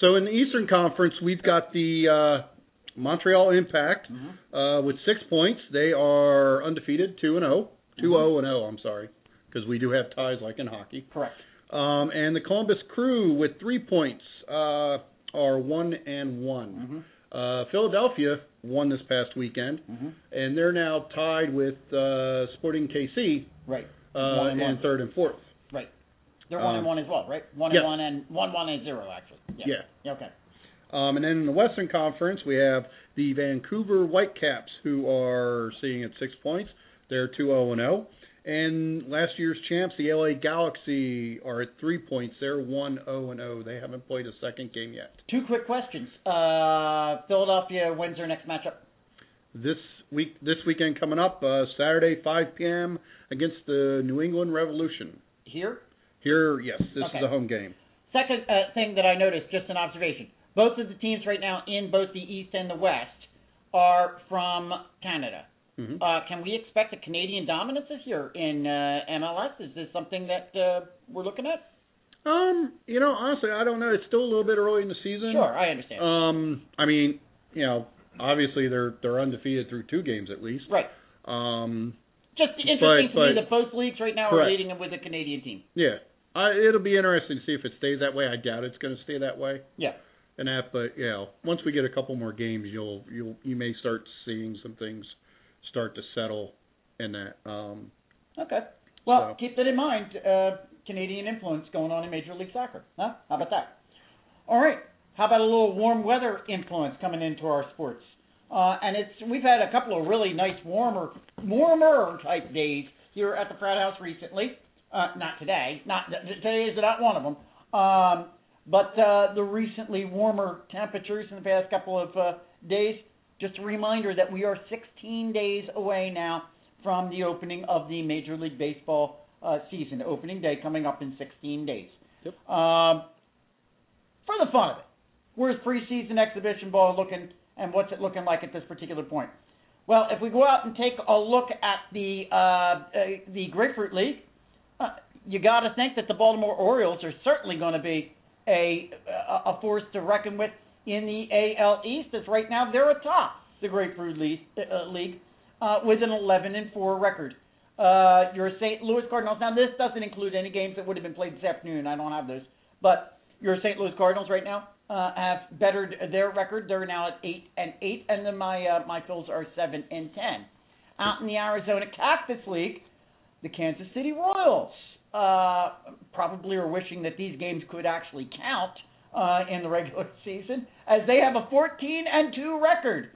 so in the Eastern Conference, we've got the uh, Montreal Impact Mm-hmm. uh, with six points. They are undefeated, two and zero, two Mm-hmm. zero and zero. I'm sorry, because we do have ties like in hockey. Correct. Um, and the Columbus Crew with three points uh, are one and one. Uh, Philadelphia won this past weekend, Mm-hmm. and they're now tied with uh, Sporting KC Right. uh, One and in one. third and fourth. Right. They're one and Um, one as well, right? One yeah. and one and one one and zero actually. Yeah. Yeah. Okay. Um, and then in the Western Conference, we have the Vancouver Whitecaps, who are sitting at six points. They're 2 0 0. And last year's champs, the LA Galaxy, are at three points. They're 1 0 0. They haven't played a second game yet. Two quick questions. Uh, Philadelphia wins their next matchup. This week, this weekend coming up, uh, Saturday, 5 p.m. against the New England Revolution. Here. Here, yes, this Okay. is a home game. Second uh, thing that I noticed, just an observation. Both of the teams right now in both the East and the West are from Canada. Hmm Uh, can we expect a Canadian dominance this year in uh, MLS? Is this something that uh, we're looking at? Um, you know, honestly, I don't know. It's still a little bit early in the season. Sure, I understand. Um, I mean, you know, obviously they're they're undefeated through two games at least. right. Um, Just interesting to but- me that both leagues right now are Correct. leading with a Canadian team. yeah, I, it'll be interesting to see if it stays that way. I doubt it's going to stay that way. Yeah. And that, but you know, once we get a couple more games, you'll you'll you may start seeing some things start to settle in that. Um, Okay. Well, So- keep that in mind. Uh, Canadian influence going on in Major League Soccer. Huh? How about that? All right. How about a little warm weather influence coming into our sports? Uh, and it's we've had a couple of really nice warmer, warmer type days here at the frat house recently. Uh, not today. Not today is not one of them. Um, but uh, the recently warmer temperatures in the past couple of uh, days. Just a reminder that we are 16 days away now from the opening of the Major League Baseball uh, season. Opening day coming up in 16 days. Yep. Um, for the fun of it, where's preseason exhibition ball looking, and what's it looking like at this particular point? Well, if we go out and take a look at the uh, uh, the Grapefruit League, uh, you got to think that the Baltimore Orioles are certainly going to be a a a force to reckon with in the AL East. As right now they're atop the Grapefruit League, uh, league uh, with an 11 and 4 record. Uh, your St. Louis Cardinals. Now this doesn't include any games that would have been played this afternoon. I don't have those, but your St. Louis Cardinals right now uh, have bettered their record. They're now at eight and eight, and then my uh, my Phils are seven and ten. Out in the Arizona Cactus League, the Kansas City Royals uh, probably are wishing that these games could actually count uh, in the regular season, as they have a 14 and two record.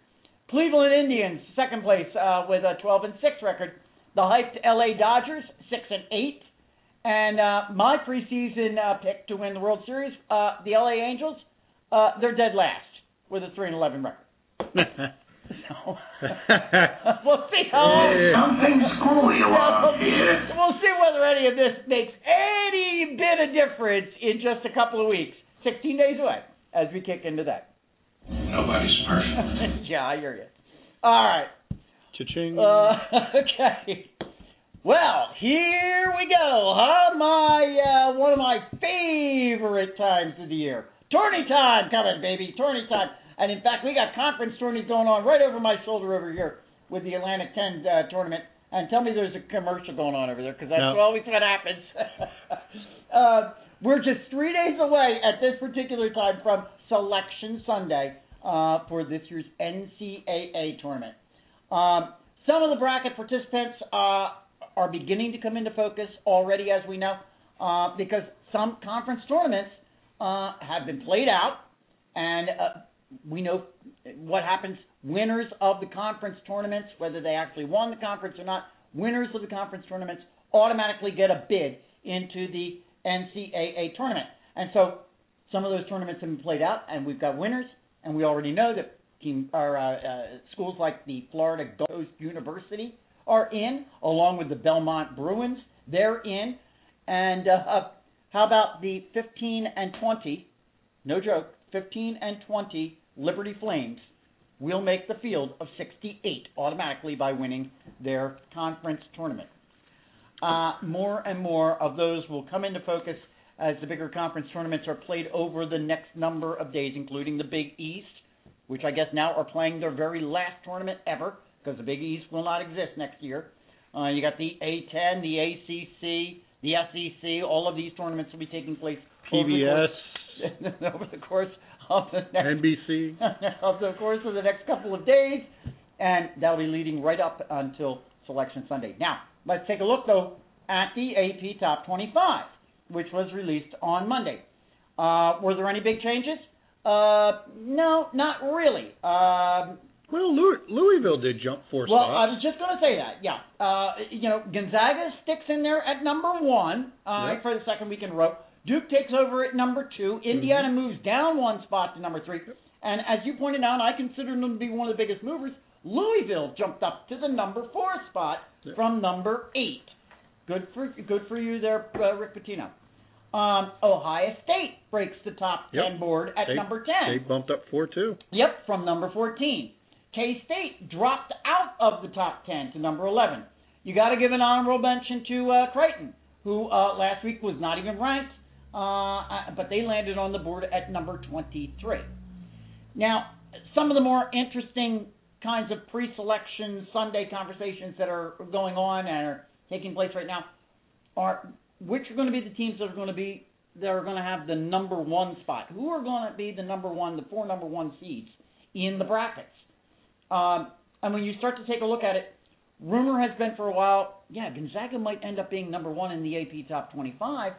Cleveland Indians second place uh, with a 12 and six record. The hyped LA Dodgers six and eight. And uh, my preseason uh, pick to win the World Series, uh, the LA Angels, uh, they're dead last with a three and eleven record. So we'll see how. Something screwy around here. we'll see whether any of this makes any bit of difference in just a couple of weeks. 16 days away as we kick into that. Nobody's perfect. yeah, I hear you. All right. Cha-ching. Uh, okay. Well, here we go, huh? My uh, one of my favorite times of the year. Tourney time coming, baby. Tourney time. And in fact, we got conference tourneys going on right over my shoulder over here with the Atlantic 10 uh, tournament. And tell me there's a commercial going on over there because that's No. always what happens. uh, we're just three days away at this particular time from Selection Sunday uh, for this year's NCAA tournament. Um, some of the bracket participants uh, are beginning to come into focus already, as we know, uh, because some conference tournaments uh, have been played out, and uh, we know what happens. Winners of the conference tournaments, whether they actually won the conference or not, winners of the conference tournaments automatically get a bid into the NCAA tournament. And so some of those tournaments have been played out, and we've got winners, and we already know that team or uh, uh, schools like the Florida Gulf University are in, along with the Belmont Bruins. They're in, and uh, how about the 15 and 20? No joke, 15 and 20 Liberty Flames will make the field of 68 automatically by winning their conference tournament. Uh, more and more of those will come into focus as the bigger conference tournaments are played over the next number of days, including the Big East, which I guess now are playing their very last tournament ever because the Big East will not exist next year. Uh, you got the A10, the ACC, the SEC, all of these tournaments will be taking place over the PBS, course, over the course of the next NBC. of the course of the next couple of days, and that'll be leading right up until Selection Sunday. Now, let's take a look though at the AP Top 25, which was released on Monday. Uh, were there any big changes? Uh, no, not really. Um, Well, Louis, Louisville did jump four well, spots. Well, I was just going to say that. Yeah, uh, you know, Gonzaga sticks in there at number one uh, Yep. for the second week in a row. Duke takes over at number two. Indiana moves down one spot to number three. And as you pointed out, I consider them to be one of the biggest movers. Louisville jumped up to the number four spot from number eight. Good for good for you there, uh, Rick Pitino. Um, Ohio State breaks the top Yep. ten board at They- number ten. They bumped up four too. Yep, from number 14. K State dropped out of the top 10 to number 11. You got to give an honorable mention to uh, Creighton, who uh, last week was not even ranked, uh, uh, but they landed on the board at number 23. Now, some of the more interesting kinds of pre-selection Sunday conversations that are going on and are taking place right now are which are going to be the teams that are going to be that are going to have the number one spot. Who are going to be the number one, the four number one seeds in the brackets? Um, and when you start to take a look at it, rumor has been for a while, yeah, Gonzaga might end up being number one in the AP top 25,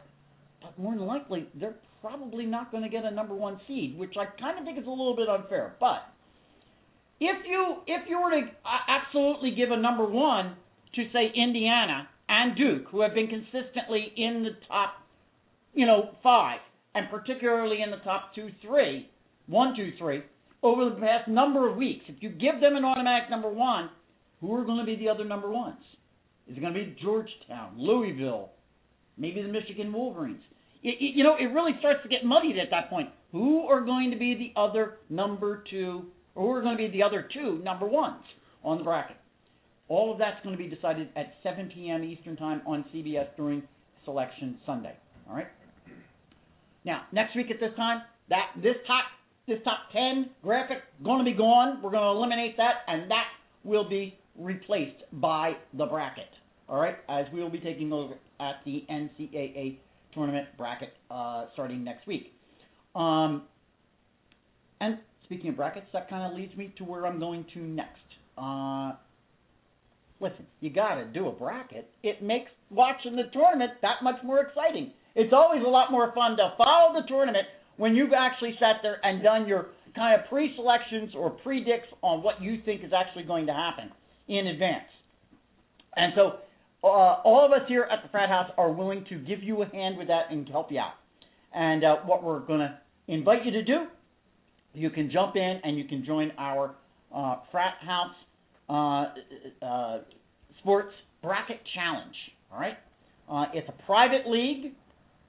but more than likely they're probably not going to get a number one seed, which I kind of think is a little bit unfair. But if you if you were to uh, absolutely give a number one to say Indiana and Duke, who have been consistently in the top, you know, five, and particularly in the top two, three, one, two, three, over the past number of weeks, if you give them an automatic number one, who are going to be the other number ones? Is it going to be Georgetown, Louisville, maybe the Michigan Wolverines? It, it, you know, it really starts to get muddied at that point. Who are going to be the other number two, who are going to be the other two number ones on the bracket? All of that's going to be decided at 7 p.m. Eastern Time on CBS during Selection Sunday. All right. Now, next week at this time, that this top this top 10 graphic going to be gone. We're going to eliminate that, and that will be replaced by the bracket. All right, as we will be taking a look at the NCAA tournament bracket uh, starting next week. Um, and speaking of brackets, that kind of leads me to where I'm going to next. Uh, listen, you got to do a bracket. It makes watching the tournament that much more exciting. It's always a lot more fun to follow the tournament when you've actually sat there and done your kind of pre-selections or predicts on what you think is actually going to happen in advance. And so uh, all of us here at the Frat House are willing to give you a hand with that and help you out. And uh, what we're going to invite you to do, you can jump in and you can join our uh, Frat House uh, uh, Sports Bracket Challenge. All right, uh, it's a private league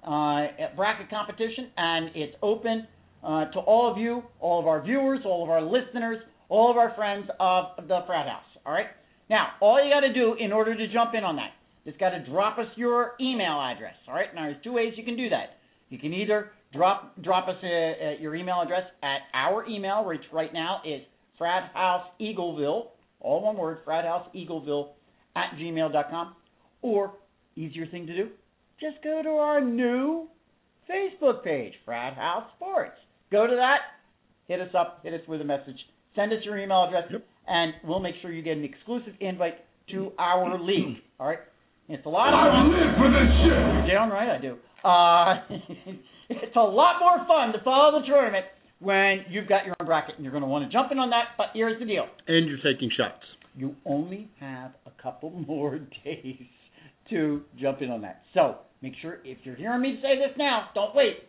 uh, bracket competition, and it's open uh, to all of you, all of our viewers, all of our listeners, all of our friends of the Frat House. All right. Now, all you got to do in order to jump in on that is got to drop us your email address. All right. Now, there's two ways you can do that. You can either drop drop us a, a, your email address at our email, which right now is frathouseeagleville, all one word, frathouseeagleville at gmail.com, or easier thing to do, just go to our new Facebook page, Frat House Sports. Go to that, hit us up, hit us with a message, send us your email address, Yep. and we'll make sure you get an exclusive invite to our league. All right? It's a lot of I fun. live for this shit. You're damn right I do. Uh, it's a lot more fun to follow the tournament when you've got your own bracket and you're going to want to jump in on that. But here's the deal: And you're taking shots. you only have a couple more days to jump in on that. So make sure if you're hearing me say this now, don't wait.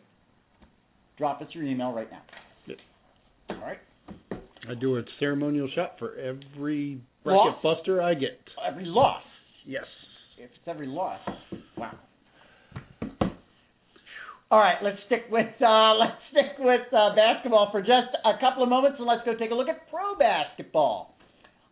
Drop us your email right now. Yep. All right. I do a ceremonial shot for every Loss? bracket buster I get. Every loss. Yes. If it's every loss, wow. All right, let's stick with uh, let's stick with uh, basketball for just a couple of moments, and let's go take a look at pro basketball.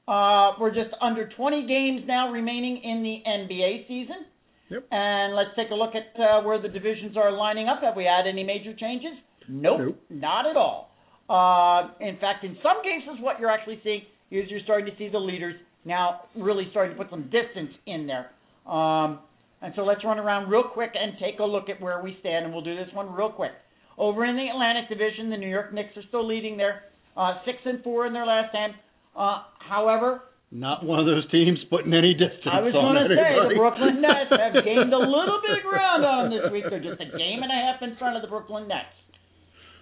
Uh, we're just under 20 games now remaining in the NBA season, Yep. and let's take a look at uh, where the divisions are lining up. Have we had any major changes? Nope, Nope. not at all. Uh, in fact, in some cases, what you're actually seeing is you're starting to see the leaders now really starting to put some distance in there. Um, And so let's run around real quick and take a look at where we stand, and we'll do this one real quick. Over in the Atlantic Division, the New York Knicks are still leading there, uh, six and four in their last ten. Uh, however, Not one of those teams putting any distance I was going to say the Brooklyn Nets have gained a little bit of ground on them this week. They're just a game and a half in front of the Brooklyn Nets.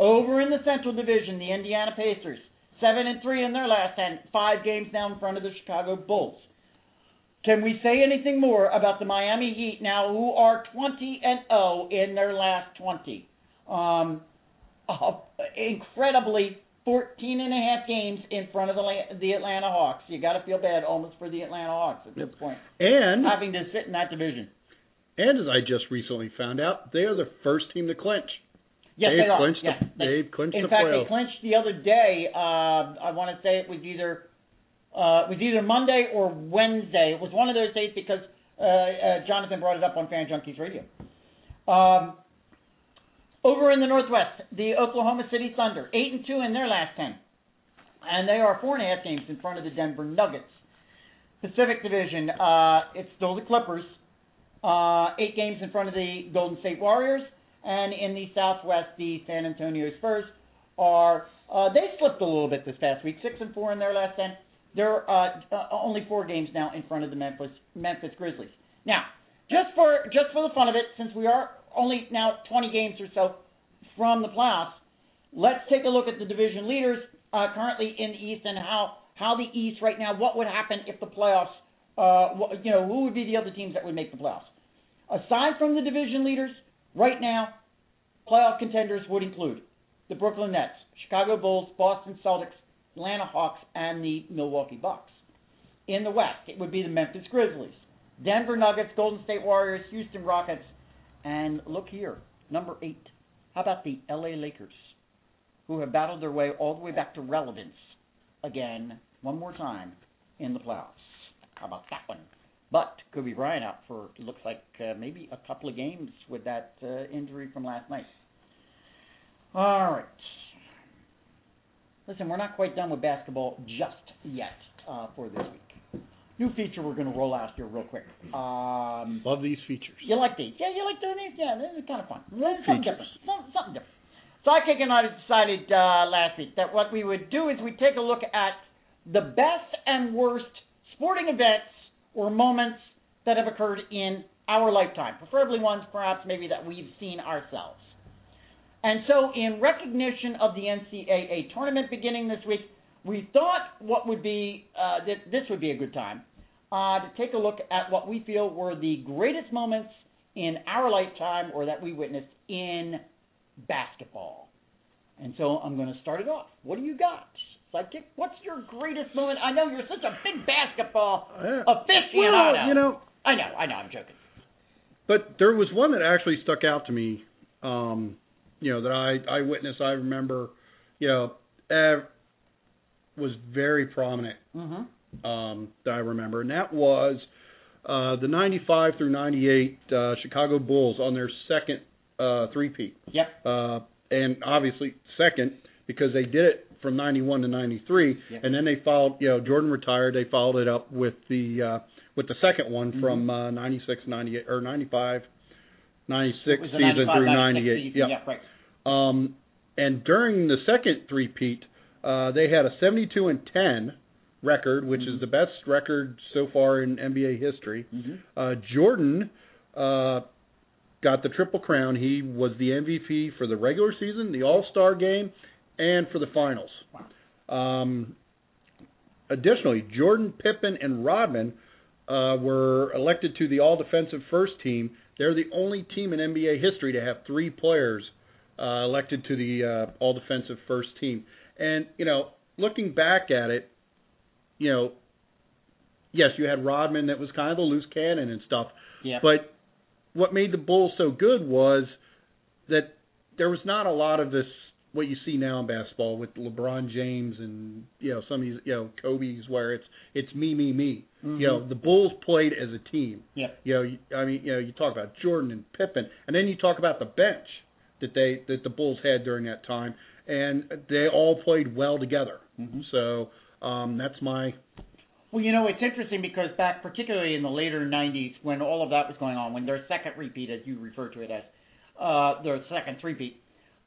Over in the Central Division, the Indiana Pacers, seven and three in their last ten, five games now in front of the Chicago Bulls. Can we say anything more about the Miami Heat now, who are 20 and 0 in their last 20? Um, uh, incredibly 14 and a half games in front of the the Atlanta Hawks. You got to feel bad almost for the Atlanta Hawks at this point, and having to sit in that division. and as I just recently found out, they are the first team to clinch. Yes, they've they are. clinched yes, the, they- they've clinched in the fact, playoffs. they clinched the other day. Uh, I want to say it was either uh, it was either Monday or Wednesday. It was one of those days because uh, uh, Jonathan brought it up on Fan Junkies Radio. Um, over in the Northwest, the Oklahoma City Thunder, eight and two in their last ten, and they are four and a half games in front of the Denver Nuggets. Pacific Division, uh, it's still the Clippers, uh, eight games in front of the Golden State Warriors, and in the Southwest, the San Antonio Spurs are uh, they slipped a little bit this past week, six and four in their last ten. They're uh, uh, only four games now in front of the Memphis Memphis Grizzlies. Now, just for just for the fun of it, since we are only now 20 games or so from the playoffs, let's take a look at the division leaders uh, currently in the East and how how the East right now. What would happen if the playoffs? Uh, you know, who would be the other teams that would make the playoffs? Aside from the division leaders, right now, playoff contenders would include the Brooklyn Nets, Chicago Bulls, Boston Celtics, Atlanta Hawks, and the Milwaukee Bucks. In the West, it would be the Memphis Grizzlies, Denver Nuggets, Golden State Warriors, Houston Rockets, and look here, number eight. How about the LA Lakers, who have battled their way all the way back to relevance again, one more time in the playoffs? How about that one? But Kobe Bryant out for it looks like uh, maybe a couple of games with that uh, injury from last night. All right. Listen, we're not quite done with basketball just yet uh, for this week. New feature we're going to roll out here real quick. Um, Love these features. you like these? Yeah, you like doing these? Yeah, this is kind of fun. Something features. different. Some- Something different. Sidekick and I decided uh, last week that what we would do is we'd take a look at the best and worst sporting events or moments that have occurred in our lifetime, preferably ones perhaps maybe that we've seen ourselves. And so, in recognition of the NCAA tournament beginning this week, we thought what would be uh, that this would be a good time uh, to take a look at what we feel were the greatest moments in our lifetime or that we witnessed in basketball. And so I'm going to start it off. What do you got? Sidekick, what's your greatest moment? I know you're such a big basketball Yeah. aficionado. Well, you know, I know, I know, I'm joking. but there was one that actually stuck out to me. Um, you know that I I witnessed. I remember. You know, uh, was very prominent. Mm-hmm. Um, that I remember, and that was uh, the '95 through '98 uh, Chicago Bulls on their second uh, three-peat. Yep. uh, and obviously second because they did it from 91 to 93 Yeah. and then they followed you know Jordan retired they followed it up with the uh with the second one Mm-hmm. from uh 96 98 or 95 96 It was the season through 98 season. yeah Yeah, right. um and during the second three-peat uh they had a 72 and 10 record which Mm-hmm. is the best record so far in NBA history Mhm. uh, Jordan uh, got the triple crown. He was the MVP for the regular season, the All Star game, and for the finals. Um, additionally, Jordan, Pippen, and Rodman uh, were elected to the All Defensive First Team. They're the only team in NBA history to have three players uh, elected to the uh, All Defensive First Team. And you know, looking back at it, you know, yes, you had Rodman that was kind of a loose cannon and stuff. Yeah. But what made the Bulls so good was that there was not a lot of this what you see now in basketball with LeBron James and you know some of these you know Kobe's where it's it's me me me. You know the Bulls played as a team. Yeah. You know I mean you know you talk about Jordan and Pippen and then you talk about the bench that they that the Bulls had during that time and they all played well together. Mhm. So um that's my Well, you know, it's interesting because back, particularly in the later '90s, when all of that was going on, when their second repeat, as you refer to it as, uh, their second repeat,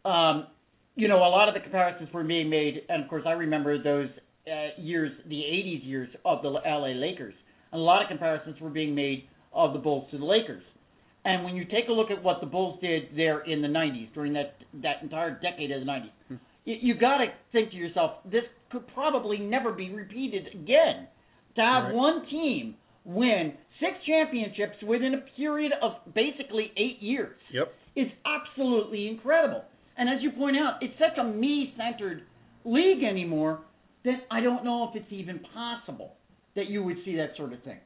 um, you know, a lot of the comparisons were being made, and of course, I remember those uh, years, the '80s years of the LA Lakers. And a lot of comparisons were being made of the Bulls to the Lakers. And when you take a look at what the Bulls did there in the '90s, during that that entire decade of the '90s, Hmm. you, you got to think to yourself, this could probably never be repeated again. To have Right. one team win six championships within a period of basically eight years Yep. is absolutely incredible. And as you point out, it's such a me-centered league anymore that I don't know if it's even possible that you would see that sort of thing.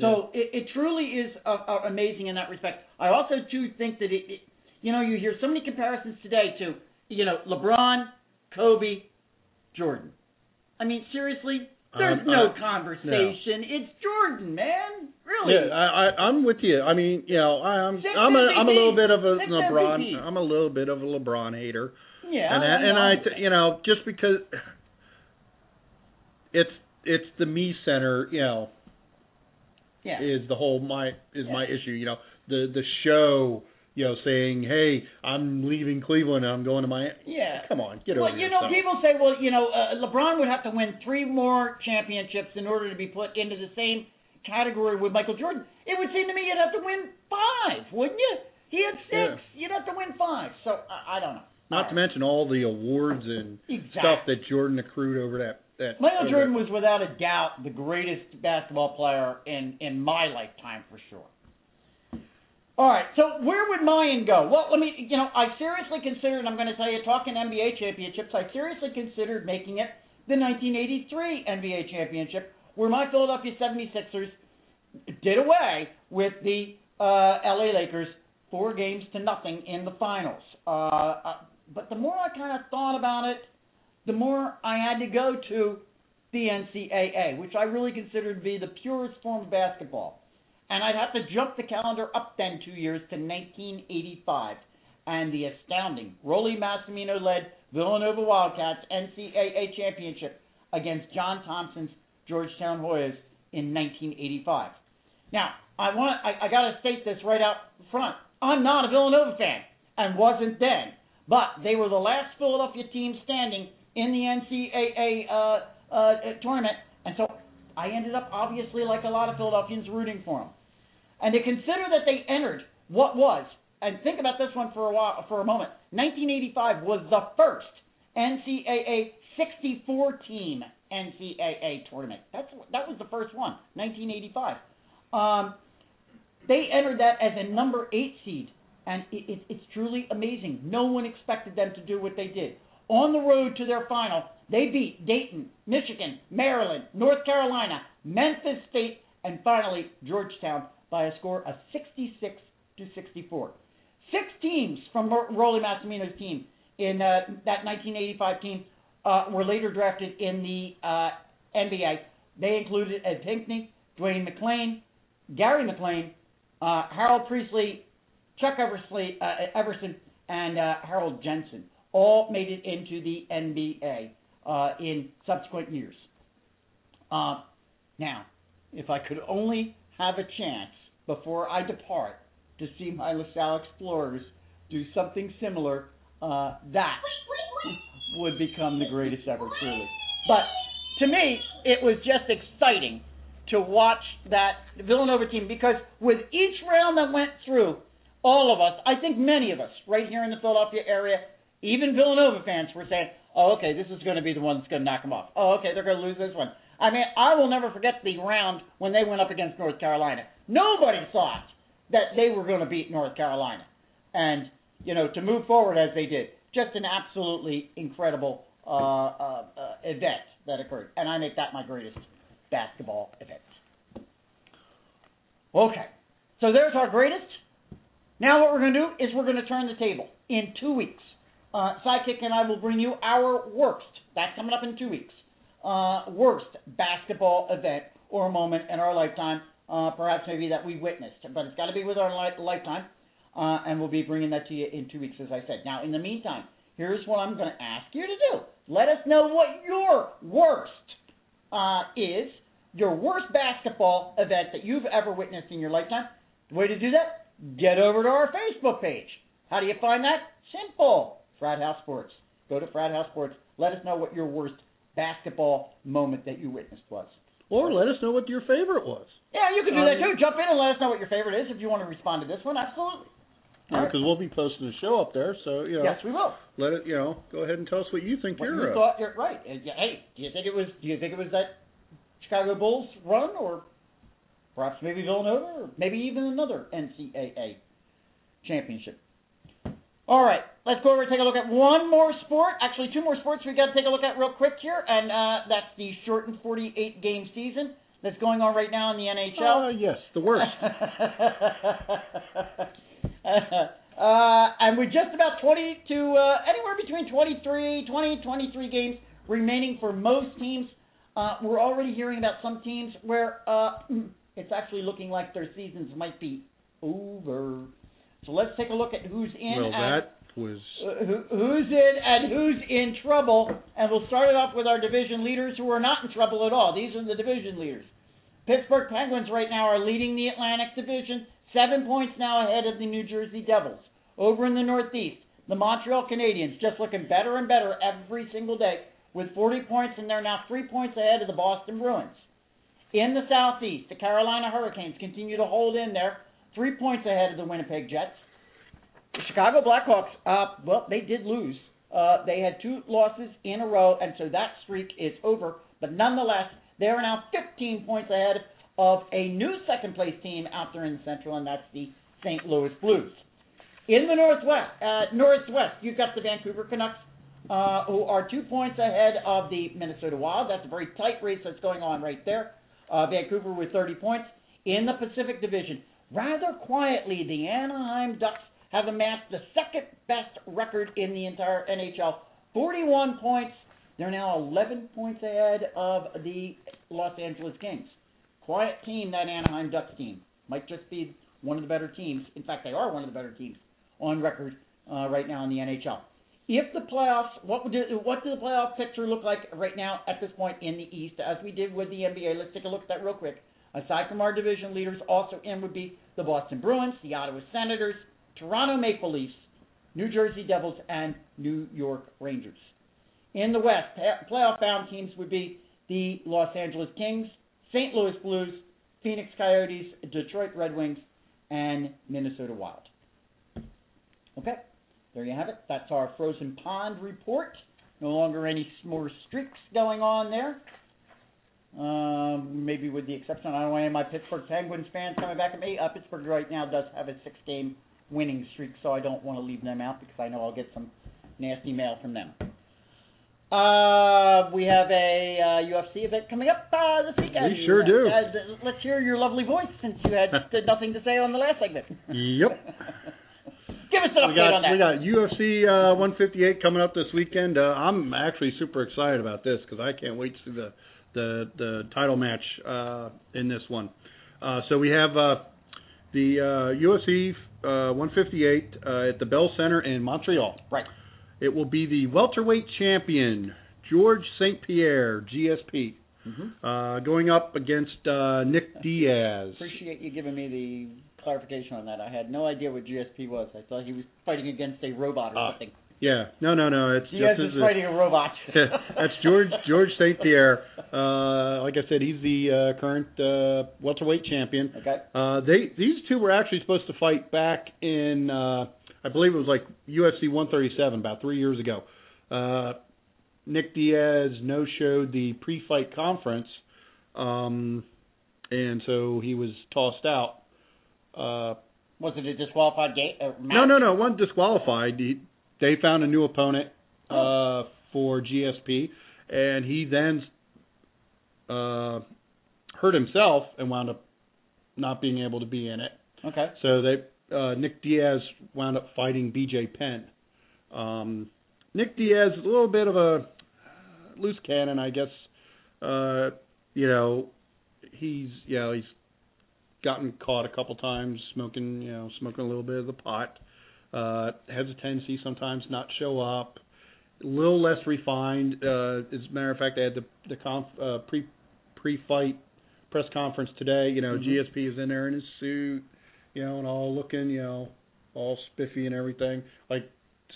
So it, it truly is uh, uh, amazing in that respect. I also too think that it, it, you know, you hear so many comparisons today to, you know, LeBron, Kobe, Jordan. I mean, seriously, there's Um, no uh, conversation. It's Jordan, man. Really. Yeah, I, I I'm with you. I mean, you know, I, I'm Six I'm a I'm a little bit of a Six LeBron. MVPs. I'm a little bit of a LeBron hater, Yeah. and I, and I t- you know just because it's it's the me center, you know, yeah. is the whole my is my issue. You know, the the show, you know, saying, hey, I'm leaving Cleveland and I'm going to my. Yeah. Come on, get well, over Well, you know, yourself. people say, well, you know, uh, LeBron would have to win three more championships in order to be put into the same category with Michael Jordan. It would seem to me you'd have to win five, wouldn't you? He had six. You'd have to win five. So I, I don't know. Not to mention all the awards and Exactly. stuff that Jordan accrued over that. that Michael over Jordan was without a doubt the greatest basketball player in in my lifetime for sure. All right, so where would mine go? Well, let me, you know, I seriously considered. I'm going to tell you, talking NBA championships, I seriously considered making it the 1983 NBA championship, where my Philadelphia 76ers did away with the uh, LA Lakers four games to nothing in the finals. Uh, uh, but the more I kind of thought about it, the more I had to go to the NCAA, which I really consider to be the purest form of basketball. And I'd have to jump the calendar up then two years to 1985 and the astounding Rollie Massimino led Villanova Wildcats NCAA championship against John Thompson's Georgetown Hoyas in 1985. Now, I want I, I got to state this right out front. I'm not a Villanova fan and wasn't then, but they were the last Philadelphia team standing in the NCAA uh, uh, tournament, and so I ended up obviously like a lot of Philadelphians rooting for them. And to consider that they entered what was, and think about this one for a while, for a moment. 1985 was the first NCAA 64 team NCAA tournament. That's that was the first one, 1985. Um, they entered that as a number eight seed, and it, it, it's truly amazing. No one expected them to do what they did. On the road to their final, they beat Dayton, Michigan, Maryland, North Carolina, Memphis State, and finally Georgetown by a score of 66 to 64. Six teams from Rollie Massimino's team in uh, that 1985 team uh, were later drafted in the uh, NBA. They included Ed Pinckney, Dwayne McClain, Gary McLain, uh, Harold Pressley, Chuck Eversley, uh, Everson, and uh, Harold Jensen. All made it into the NBA in subsequent years. Now, if I could only have a chance before I depart to see my LaSalle Explorers do something similar, uh, that would become the greatest ever, truly. But to me, it was just exciting to watch that Villanova team because with each round that went through, all of us, I think many of us right here in the Philadelphia area, even Villanova fans were saying, oh, okay, this is going to be the one that's going to knock them off. Oh, okay, they're going to lose this one. I mean, I will never forget the round when they went up against North Carolina. Nobody thought that they were going to beat North Carolina. And, you know, to move forward as they did, just an absolutely incredible uh, uh, uh, event that occurred. And I make that my greatest basketball event. Okay, so there's our greatest. Now what we're going to do is we're going to turn the table in two weeks. Uh, Sidekick and I will bring you our worst. That's coming up in two weeks. Uh, worst basketball event or moment in our lifetime, uh, perhaps maybe that we witnessed, but it's got to be with our li- lifetime, uh, and we'll be bringing that to you in two weeks, as I said. Now, in the meantime, here's what I'm going to ask you to do. Let us know what your worst uh, is your worst basketball event that you've ever witnessed in your lifetime. The way to do that? Get over to our Facebook page. How do you find that? Simple. Frat House Sports. Go to Frat House Sports. Let us know what your worst basketball moment that you witnessed was. Or let us know what your favorite was. Yeah, you can do that Um, too. Jump in and let us know what your favorite is if you want to respond to this one. Absolutely. All right. Because we'll be posting the show up there, so you know, Yes, we will. let it. You know, go ahead and tell us what you think What you're. you uh, thought you're right. Uh, Hey, do you think it was? Do you think it was that Chicago Bulls run, or perhaps maybe Villanova, or maybe even another NCAA championship? All right, let's go over and take a look at one more sport. Actually, two more sports we got to take a look at real quick here, and uh, that's the shortened 48 game season that's going on right now in the NHL. Uh, yes, the worst. uh, and we're just about 20 to uh, anywhere between 23, 20, 23 games remaining for most teams. Uh, we're already hearing about some teams where uh, it's actually looking like their seasons might be over. So let's take a look at who's in well, and that was. uh, who, who's in and who's in trouble. And we'll start it off with our division leaders who are not in trouble at all. These are the division leaders. Pittsburgh Penguins right now are leading the Atlantic Division, seven points now ahead of the New Jersey Devils. Over in the Northeast, the Montreal Canadiens just looking better and better every single day with 40 points, and they're now three points ahead of the Boston Bruins. In the Southeast, the Carolina Hurricanes continue to hold in there, three points ahead of the Winnipeg Jets. The Chicago Blackhawks, uh, well, they did lose. Uh, they had two losses in a row, and so that streak is over. But nonetheless, they are now 15 points ahead of a new second place team out there in the Central, and that's the St. Louis Blues. In the Northwest, uh, Northwest, you've got the Vancouver Canucks, uh, who are two points ahead of the Minnesota Wild. That's a very tight race that's going on right there. Uh, Vancouver with 30 points. In the Pacific Division, rather quietly, the Anaheim Ducks have amassed the second best record in the entire NHL. 41 points. They're now 11 points ahead of the Los Angeles Kings. Quiet team, that Anaheim Ducks team. Might just be one of the better teams. In fact, they are one of the better teams on record uh, right now in the NHL. If the playoffs, what would do, what does the playoff picture look like right now at this point in the East, as we did with the NBA? Let's take a look at that real quick. Aside from our division leaders, also in would be the Boston Bruins, the Ottawa Senators, Toronto Maple Leafs, New Jersey Devils, and New York Rangers. In the West, playoff-bound teams would be the Los Angeles Kings, St. Louis Blues, Phoenix Coyotes, Detroit Red Wings, and Minnesota Wild. Okay, there you have it. That's our frozen pond report. No longer any more streaks going on there. Um, maybe with the exception, I don't want any of my Pittsburgh Penguins fans coming back at me. Uh, Pittsburgh right now does have a six-game winning streak, so I don't want to leave them out because I know I'll get some nasty mail from them. Uh, we have a uh, UFC event coming up uh, this weekend. We sure do. Uh, let's hear your lovely voice since you had nothing to say on the last segment. Yep. Give us an update got on that. we got UFC uh, 158 coming up this weekend. Uh, I'm actually super excited about this because I can't wait to see the the the title match uh, in this one. Uh, so we have uh, the uh, UFC uh, 158 uh, at the Bell Center in Montreal. Right. It will be the welterweight champion George St. Pierre GSP Mm-hmm. uh, going up against uh, Nick Diaz. Appreciate you giving me the clarification on that. I had no idea what GSP was. I thought he was fighting against a robot or Ah, something. Yeah, no, no, no. It's Diaz just is as a- fighting a robot. That's George George St. Pierre. Uh, like I said, he's the uh, current uh, welterweight champion. Okay. Uh, they these two were actually supposed to fight back in uh, I believe it was like UFC 137 about three years ago. Uh, Nick Diaz no showed the pre-fight conference, um, and so he was tossed out. Uh, Was it a disqualified game? Uh, no, no, no. One disqualified. He, they found a new opponent uh, for GSP, and he then uh, hurt himself and wound up not being able to be in it. Okay. So they uh, Nick Diaz wound up fighting BJ Penn. Um, Nick Diaz is a little bit of a loose cannon, I guess. Uh, you know, he's you know he's gotten caught a couple times smoking you know smoking a little bit of the pot. Uh, has a tendency sometimes not show up. A little less refined. Uh, as a matter of fact, I had the the conf, uh, pre pre fight press conference today. You know, Mhm. GSP is in there in his suit, you know, and all looking, you know, all spiffy and everything, like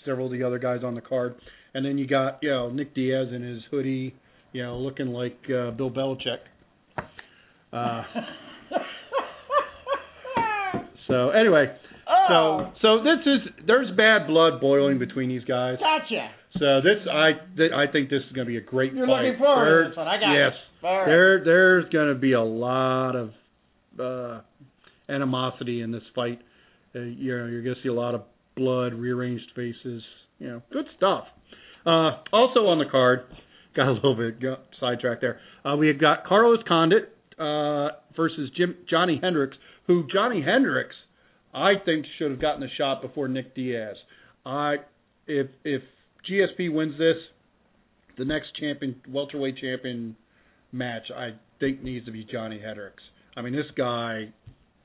several of the other guys on the card. And then you got, you know, Nick Diaz in his hoodie, you know, looking like uh, Bill Belichick. Uh, so anyway, oh, so so this is there's bad blood boiling between these guys. gotcha. So this I th- I think this is going to be a great You're fight. looking forward There- to this one. I got yes, it. Right. there there's going to be a lot of uh, animosity in this fight. Uh, you know, you're going to see a lot of blood, rearranged faces. You know, good stuff. Uh, also on the card, got a little bit got sidetracked there. Uh, we have got Carlos Condit uh, versus Jim Johny Hendricks, who Johny Hendricks I think should have gotten a shot before Nick Diaz. I if if GSP wins this, the next champion welterweight champion match I think needs to be Johny Hendricks. I mean this guy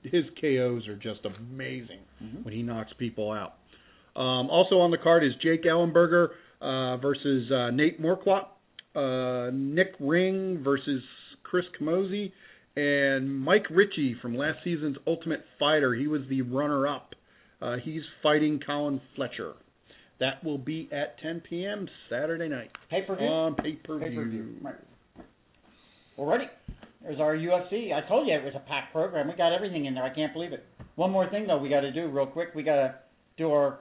his KOs are just amazing Mhm. when he knocks people out. Um, also on the card is Jake Ellenberger uh, versus uh, Nate Marquardt, uh, Nick Ring versus Chris Camozzi, and Mike Ricci from last season's Ultimate Fighter. He was the runner-up. Uh, he's fighting Colin Fletcher. That will be at 10 p.m. Saturday night Pay per view. on pay-per-view. Pay-per-view. Right. Alrighty. There's our UFC. I told you it was a packed program. We got everything in there. I can't believe it. One more thing though, we got to do real quick. We got to do our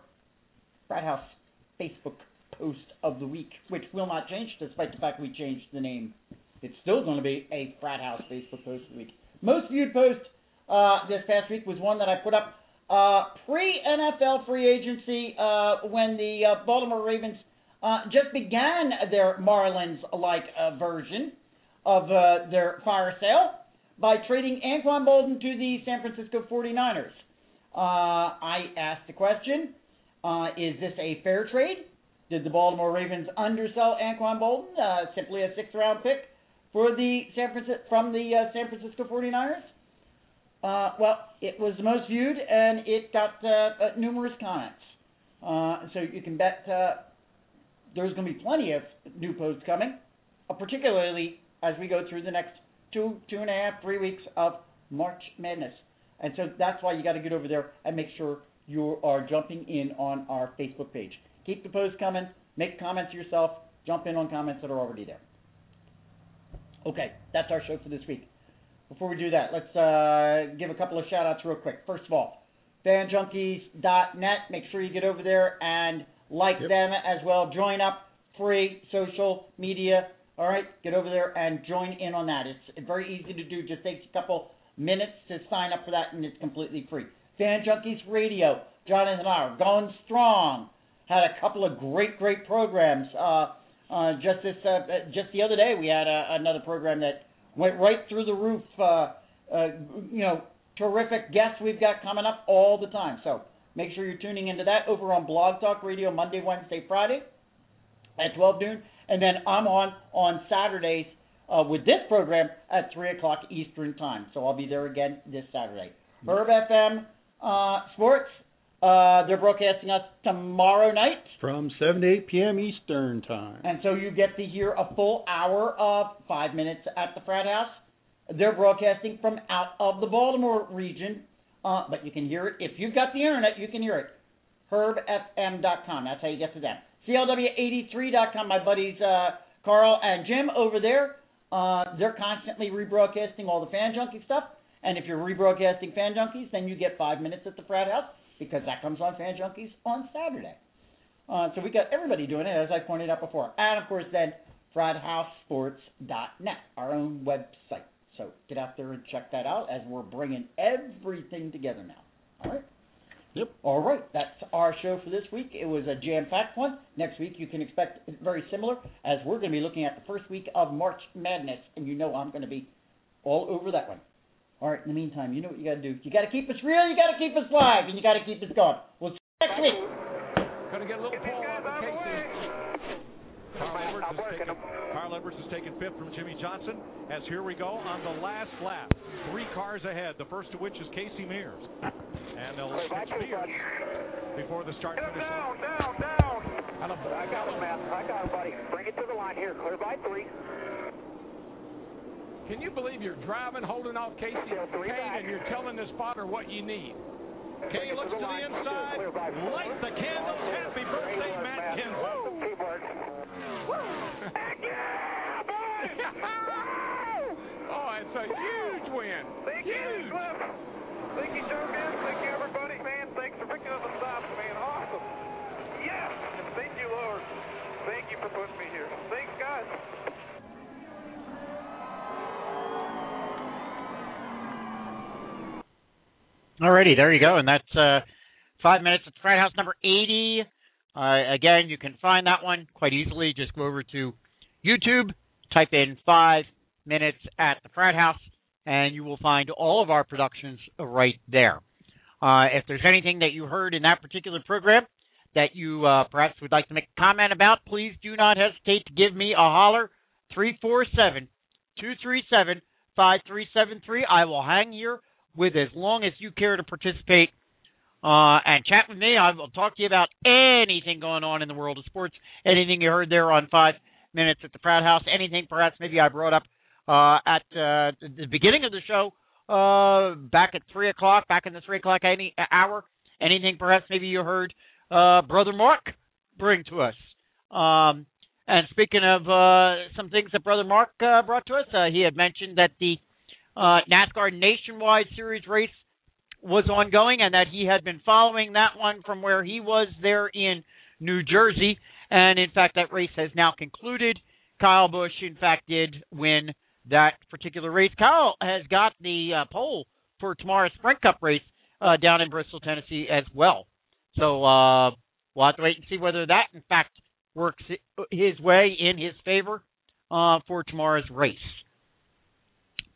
Frat House Facebook post of the week, which will not change despite the fact we changed the name. It's still going to be a Frat House Facebook post of the week. Most viewed post uh, this past week was one that I put up uh, pre NFL free agency uh, when the uh, Baltimore Ravens uh, just began their Marlins like uh, version of uh, their fire sale by trading Anquan Boldin to the San Francisco 49ers. Uh, I asked the question uh, Is this a fair trade? Did the Baltimore Ravens undersell Anquan Boldin, uh, simply a sixth round pick for the San Francisco, from the uh, San Francisco 49ers? Uh, well, it was the most viewed and it got uh, uh, numerous comments. Uh, so you can bet uh, there's going to be plenty of new posts coming, uh, particularly as we go through the next two, two and a half, three weeks of March Madness. And so that's why you got to get over there and make sure you are jumping in on our Facebook page. Keep the posts coming. Make comments yourself. Jump in on comments that are already there. Okay, that's our show for this week. Before we do that, let's uh, give a couple of shout outs real quick. First of all, fanjunkies.net. Make sure you get over there and like Yep. them as well. Join up, free social media. All right, get over there and join in on that. It's very easy to do. Just takes a couple minutes to sign up for that, and it's completely free. Fan Junkies Radio. Jonathan and I are going strong. Had a couple of great, great programs. Uh, uh, just this, uh, just the other day, we had uh, another program that went right through the roof. Uh, uh, you know, terrific guests we've got coming up all the time. So make sure you're tuning into that over on Blog Talk Radio Monday, Wednesday, Friday at 12 noon, and then I'm on on Saturdays uh, with this program at 3 o'clock Eastern Time. So I'll be there again this Saturday. Herb FM uh, Sports. Uh, they're broadcasting us tomorrow night. From 7 to 8 p.m. Eastern Time. And so you get to hear a full hour of five minutes at the frat house. They're broadcasting from out of the Baltimore region, uh, but you can hear it if you've got the internet. You can hear it. HerbFM.com. That's how you get to them. CLW83.com. My buddies uh, Carl and Jim over there. Uh, they're constantly rebroadcasting all the fan junkie stuff. And if you're rebroadcasting fan junkies, then you get five minutes at the frat house because that comes on fan junkies on Saturday. Uh, so we got everybody doing it, as I pointed out before. And of course, then FratHouseSports.net, our own website. So get out there and check that out as we're bringing everything together now. All right. Yep. All right, that's our show for this week. It was a jam-packed one. Next week you can expect very similar, as we're going to be looking at the first week of March Madness, and you know I'm going to be all over that one. All right. In the meantime, you know what you got to do. You got to keep us real. You got to keep us live, and you got to keep us going. We'll see you next week. Going to get a little pull on the Casey. Carl Edwards, is taking, Carl Edwards is taking fifth from Jimmie Johnson. As here we go on the last lap. Three cars ahead, the first of which is Casey Mears. And they'll catch Mears before the start finish line. down, down. And a I got him, man. I got him, buddy. Bring it to the line here. Clear by three. Can you believe you're driving, holding off Kasey Kahne, and you're telling the spotter what you need? Kay looks to the inside, light the candles. Happy birthday, Matt Kenseth. oh, it's a huge win. Thank huge. you, Cliff. Thank you, Joe, man. Thank you, everybody, man. Thanks for picking up the stops, man. Awesome. Yes. And thank you, Lord. Thank you for putting me here. Thanks, Alrighty, there you go, and that's uh, five minutes at the Frat House number eighty. Uh, again, you can find that one quite easily. Just go over to YouTube, type in five minutes at the Frat House, and you will find all of our productions right there. Uh, if there's anything that you heard in that particular program that you uh, perhaps would like to make a comment about, please do not hesitate to give me a holler. 347 237 5373. I will hang here with as long as you care to participate uh, and chat with me. I will talk to you about anything going on in the world of sports, anything you heard there on Five Minutes at the Frat House, anything perhaps maybe I brought up uh, at uh, the beginning of the show, uh, back at 3 o'clock, back in the 3 o'clock any, hour, anything perhaps maybe you heard uh, Brother Mark bring to us. Um, and speaking of uh, some things that Brother Mark uh, brought to us, uh, he had mentioned that the uh, NASCAR Nationwide Series race was ongoing and that he had been following that one from where he was there in New Jersey. And in fact, that race has now concluded. Kyle Busch, in fact, did win that particular race. Kyle has got the uh, pole for tomorrow's Sprint Cup race uh, down in Bristol, Tennessee, as well. So uh, we'll have to wait and see whether that, in fact, works his way in his favor uh, for tomorrow's race.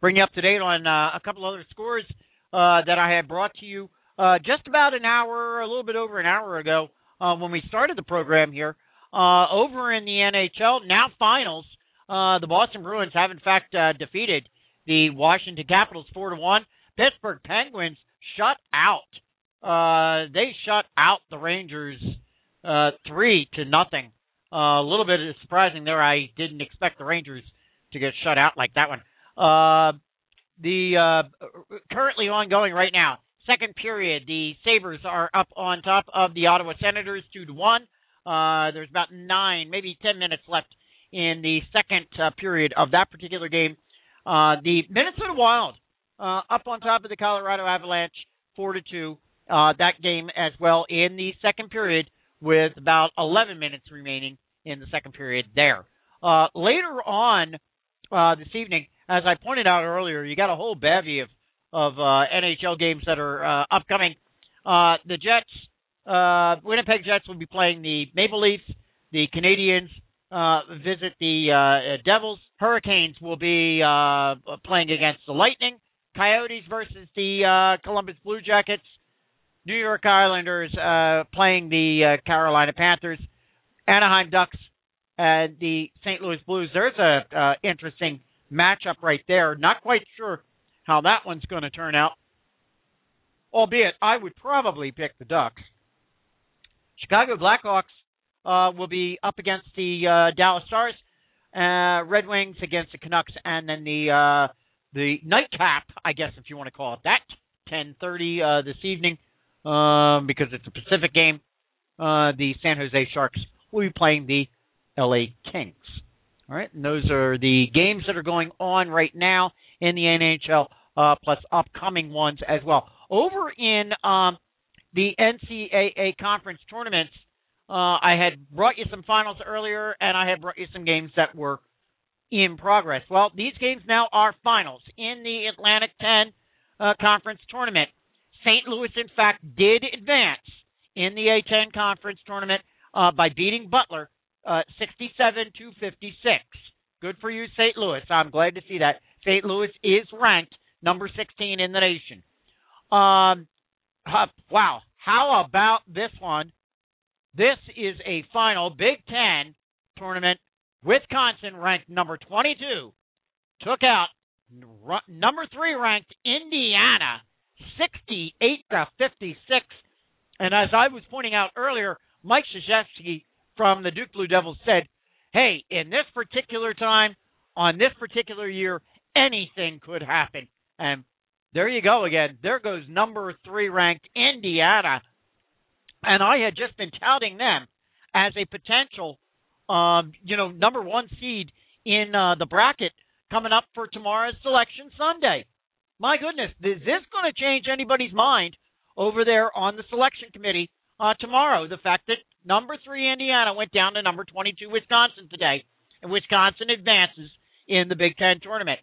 Bring you up to date on uh, a couple other scores uh, that I had brought to you uh, just about an hour, a little bit over an hour ago, uh, when we started the program here. Uh, over in the NHL, now finals, uh, the Boston Bruins have in fact defeated the Washington Capitals four to one. Pittsburgh Penguins shut out. They shut out the Rangers three to nothing. A little bit surprising there. I didn't expect the Rangers to get shut out like that one. Uh, the uh, currently ongoing right now, second period, the Sabres are up on top of the Ottawa Senators two to one. Uh, there's about nine, maybe ten minutes left in the second uh, period of that particular game. Uh, the Minnesota Wild uh, up on top of the Colorado Avalanche four to two. Uh, that game as well in the second period with about 11 minutes remaining in the second period there. Uh, later on uh, this evening, as I pointed out earlier, you got a whole bevy of of uh, NHL games that are uh, upcoming. Uh, the Jets, uh, Winnipeg Jets will be playing the Maple Leafs. The Canadiens uh, visit the uh, Devils. Hurricanes will be uh, playing against the Lightning. Coyotes versus the uh, Columbus Blue Jackets. New York Islanders uh, playing the uh, Carolina Panthers. Anaheim Ducks and the St. Louis Blues. There's a uh, interesting matchup right there. Not quite sure how that one's going to turn out. Albeit, I would probably pick the Ducks. Chicago Blackhawks uh, will be up against the uh, Dallas Stars. Uh, Red Wings against the Canucks, and then the uh, the nightcap, I guess if you want to call it that, 10:30 uh, this evening, um, because it's a Pacific game. Uh, the San Jose Sharks will be playing the LA Kings. All right, and those are the games that are going on right now in the NHL, uh, plus upcoming ones as well. Over in um, the NCAA conference tournaments, uh, I had brought you some finals earlier, and I had brought you some games that were in progress. Well, these games now are finals in the Atlantic 10 uh, conference tournament. St. Louis, in fact, did advance in the A10 conference tournament uh, by beating Butler uh, 67 to 56. Good for you, St. Louis. I'm glad to see that. St. Louis is ranked number 16 in the nation. Um, uh, wow. How about this one? This is a final Big Ten tournament. Wisconsin ranked number 22 took out number three ranked Indiana 68 to 56. And as I was pointing out earlier, Mike Krzyzewski from the Duke Blue Devils said, hey, in this particular time, on this particular year, anything could happen. And there you go again. There goes number three ranked Indiana. And I had just been touting them as a potential, um, you know, number one seed in uh, the bracket coming up for tomorrow's selection Sunday. My goodness, is this going to change anybody's mind over there on the selection committee uh, tomorrow? The fact that number three Indiana went down to number 22 Wisconsin today, and Wisconsin advances in the Big Ten tournament.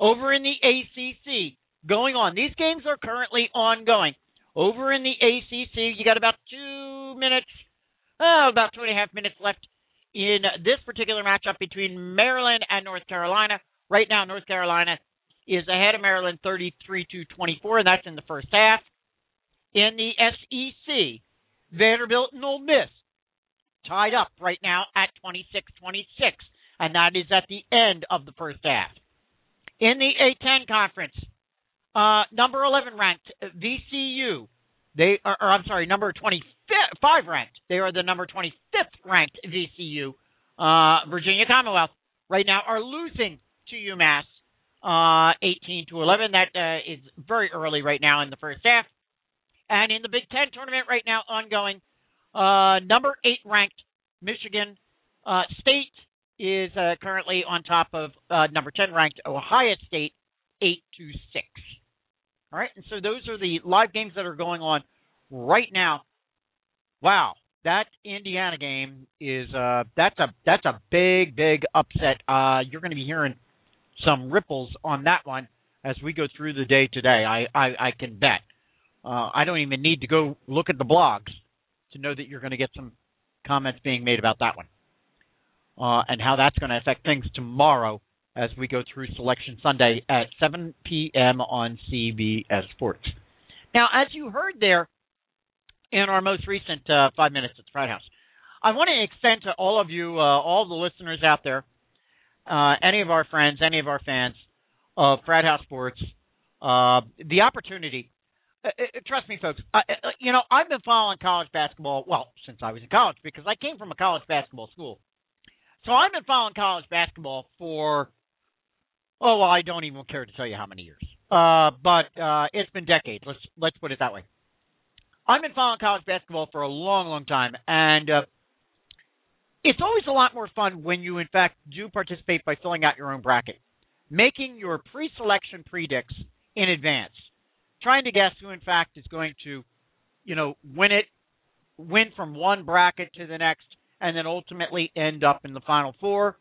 Over in the ACC, going on. These games are currently ongoing. Over in the ACC, you got about two minutes, oh, about two and a half minutes left in this particular matchup between Maryland and North Carolina. Right now, North Carolina is ahead of Maryland 33 to 24, and that's in the first half. In the SEC, Vanderbilt and Ole Miss tied up right now at 26 26, and that is at the end of the first half. In the A10 conference, uh, number 11 ranked VCU, they are, or I'm sorry, number 25 ranked. They are the number 25th ranked VCU, uh, Virginia Commonwealth, right now are losing to UMass uh, 18 to 11. That uh, is very early right now in the first half. And in the Big Ten tournament right now ongoing, uh, number eight ranked Michigan uh, State is uh, currently on top of uh, number 10 ranked Ohio State, 8 to 6. All right, and so those are the live games that are going on right now. Wow, that Indiana game is uh that's a that's a big big upset. Uh you're going to be hearing some ripples on that one as we go through the day today. I I, I can bet. Uh, I don't even need to go look at the blogs to know that you're going to get some comments being made about that one uh, and how that's going to affect things tomorrow as we go through Selection Sunday at 7 p.m. on CBS Sports. Now, as you heard there in our most recent uh, five minutes at the Frat House, I want to extend to all of you, uh, all the listeners out there, uh, any of our friends, any of our fans of Frat House Sports, uh, the opportunity. Uh, uh, trust me, folks. you know, I've been following college basketball well since I was in college because I came from a college basketball school. So I've been following college basketball for Oh well, I don't even care to tell you how many years. Uh, but uh, it's been decades. Let's let's put it that way. I've been following college basketball for a long, long time, and uh, it's always a lot more fun when you, in fact, do participate by filling out your own bracket, making your pre-selection predicts in advance, trying to guess who, in fact, is going to, you know, win it, win from one bracket to the next, and then ultimately end up in the final four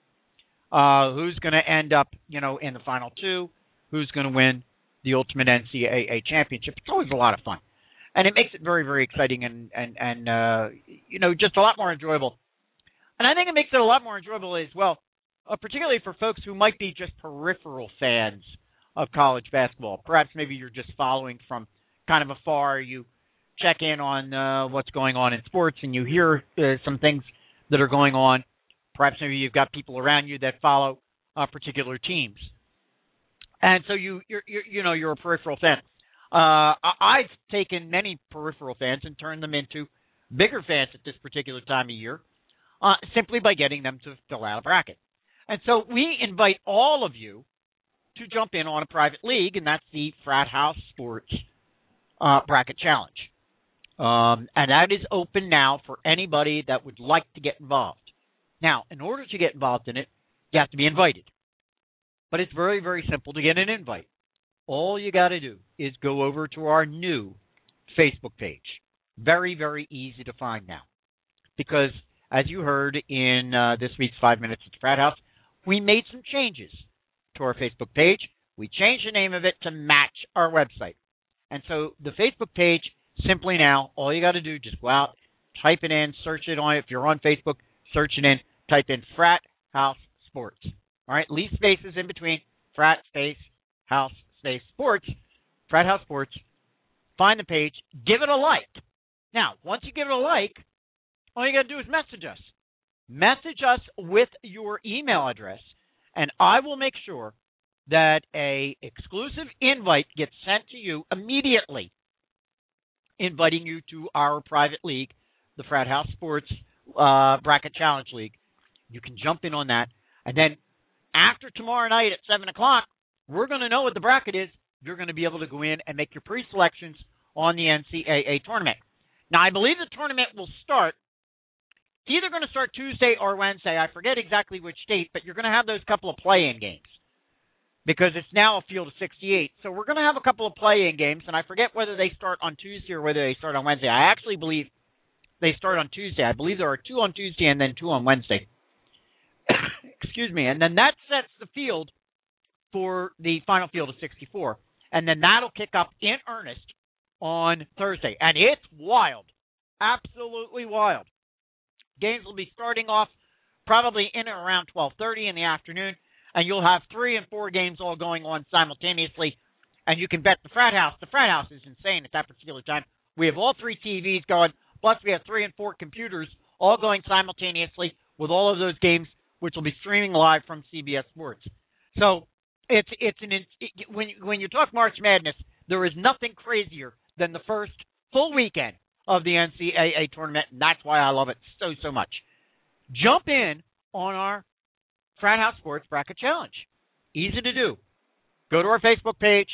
uh, who's going to end up, you know, in the final two, who's going to win the ultimate NCAA championship. It's always a lot of fun, and it makes it very, very exciting and and and uh, you know just a lot more enjoyable. And I think it makes it a lot more enjoyable as well, uh, particularly for folks who might be just peripheral fans of college basketball. Perhaps maybe you're just following from kind of afar. You check in on uh, what's going on in sports, and you hear uh, some things that are going on Perhaps maybe you've got people around you that follow uh, particular teams, and so you you're, you're you know you're a peripheral fan. Uh, I've taken many peripheral fans and turned them into bigger fans at this particular time of year, uh, simply by getting them to fill out a bracket. And so we invite all of you to jump in on a private league, and that's the Frat House Sports uh, Bracket Challenge. Um, and that is open now for anybody that would like to get involved. Now, in order to get involved in it, you have to be invited. But it's very, very simple to get an invite. All you got to do is go over to our new Facebook page. Very, very easy to find now. Because, as you heard in uh, this week's Five Minutes at the Frat House, we made some changes to our Facebook page. We changed the name of it to match our website. And so the Facebook page, simply now, all you got to do, just go out, type it in, search it on, if you're on Facebook, search it in, type in frat house sports. All right, leave spaces in between frat space house space sports, frat house sports. Find the page, give it a like. Now, once you give it a like, all you got to do is message us. Message us with your email address, and I will make sure that a exclusive invite gets sent to you immediately, inviting you to our private league, the Frat House Sports uh, Bracket Challenge League. You can jump in on that. And then after tomorrow night at 7 o'clock, we're going to know what the bracket is. You're going to be able to go in and make your pre-selections on the NCAA tournament. Now, I believe the tournament will start. It's either going to start Tuesday or Wednesday. I forget exactly which date, but you're going to have those couple of play-in games because it's now a field of 68. So we're going to have a couple of play-in games, and I forget whether they start on Tuesday or whether they start on Wednesday. I actually believe they start on Tuesday. I believe there are two on Tuesday and then two on Wednesday. Excuse me. And then that sets the field for the final field of 64. And then that'll kick up in earnest on Thursday. And it's wild. Absolutely wild. Games will be starting off probably in and around 12:30 in the afternoon and you'll have 3 and 4 games all going on simultaneously and you can bet the frat house. The frat house is insane at that particular time. We have all three TVs going, plus we have 3 and 4 computers all going simultaneously with all of those games which will be streaming live from CBS Sports. So, it's it's an it, when when you talk March Madness, there is nothing crazier than the first full weekend of the NCAA tournament, and that's why I love it so so much. Jump in on our Frat House Sports Bracket Challenge. Easy to do. Go to our Facebook page,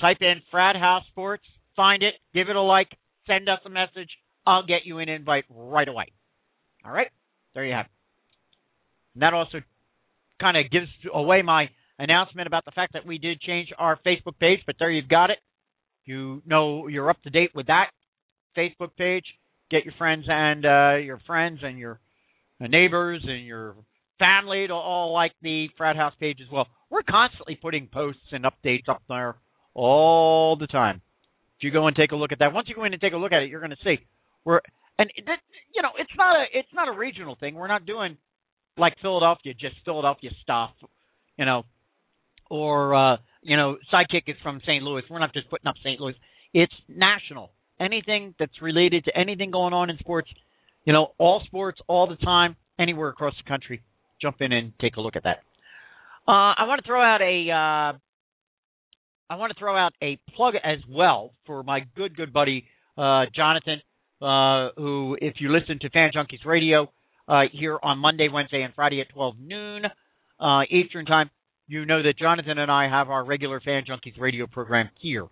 type in Frat House Sports, find it, give it a like, send us a message. I'll get you an invite right away. All right? There you have it. And that also kind of gives away my announcement about the fact that we did change our Facebook page, but there you've got it. You know you're up to date with that Facebook page. Get your friends and uh, your friends and your neighbors and your family to all like the frat house page as well. We're constantly putting posts and updates up there all the time. If you go and take a look at that, once you go in and take a look at it, you're going to see we're and that, you know it's not a it's not a regional thing. We're not doing like Philadelphia, just Philadelphia stuff, you know, or uh, you know, sidekick is from St. Louis. We're not just putting up St. Louis. It's national. Anything that's related to anything going on in sports, you know, all sports all the time, anywhere across the country. Jump in and take a look at that. Uh, I want to throw out a uh, I want to throw out a plug as well for my good good buddy uh, Jonathan, uh, who if you listen to Fan Junkies Radio uh, here on Monday, Wednesday, and Friday at 12 noon uh, Eastern time, you know that Jonathan and I have our regular Fan Junkies radio program here.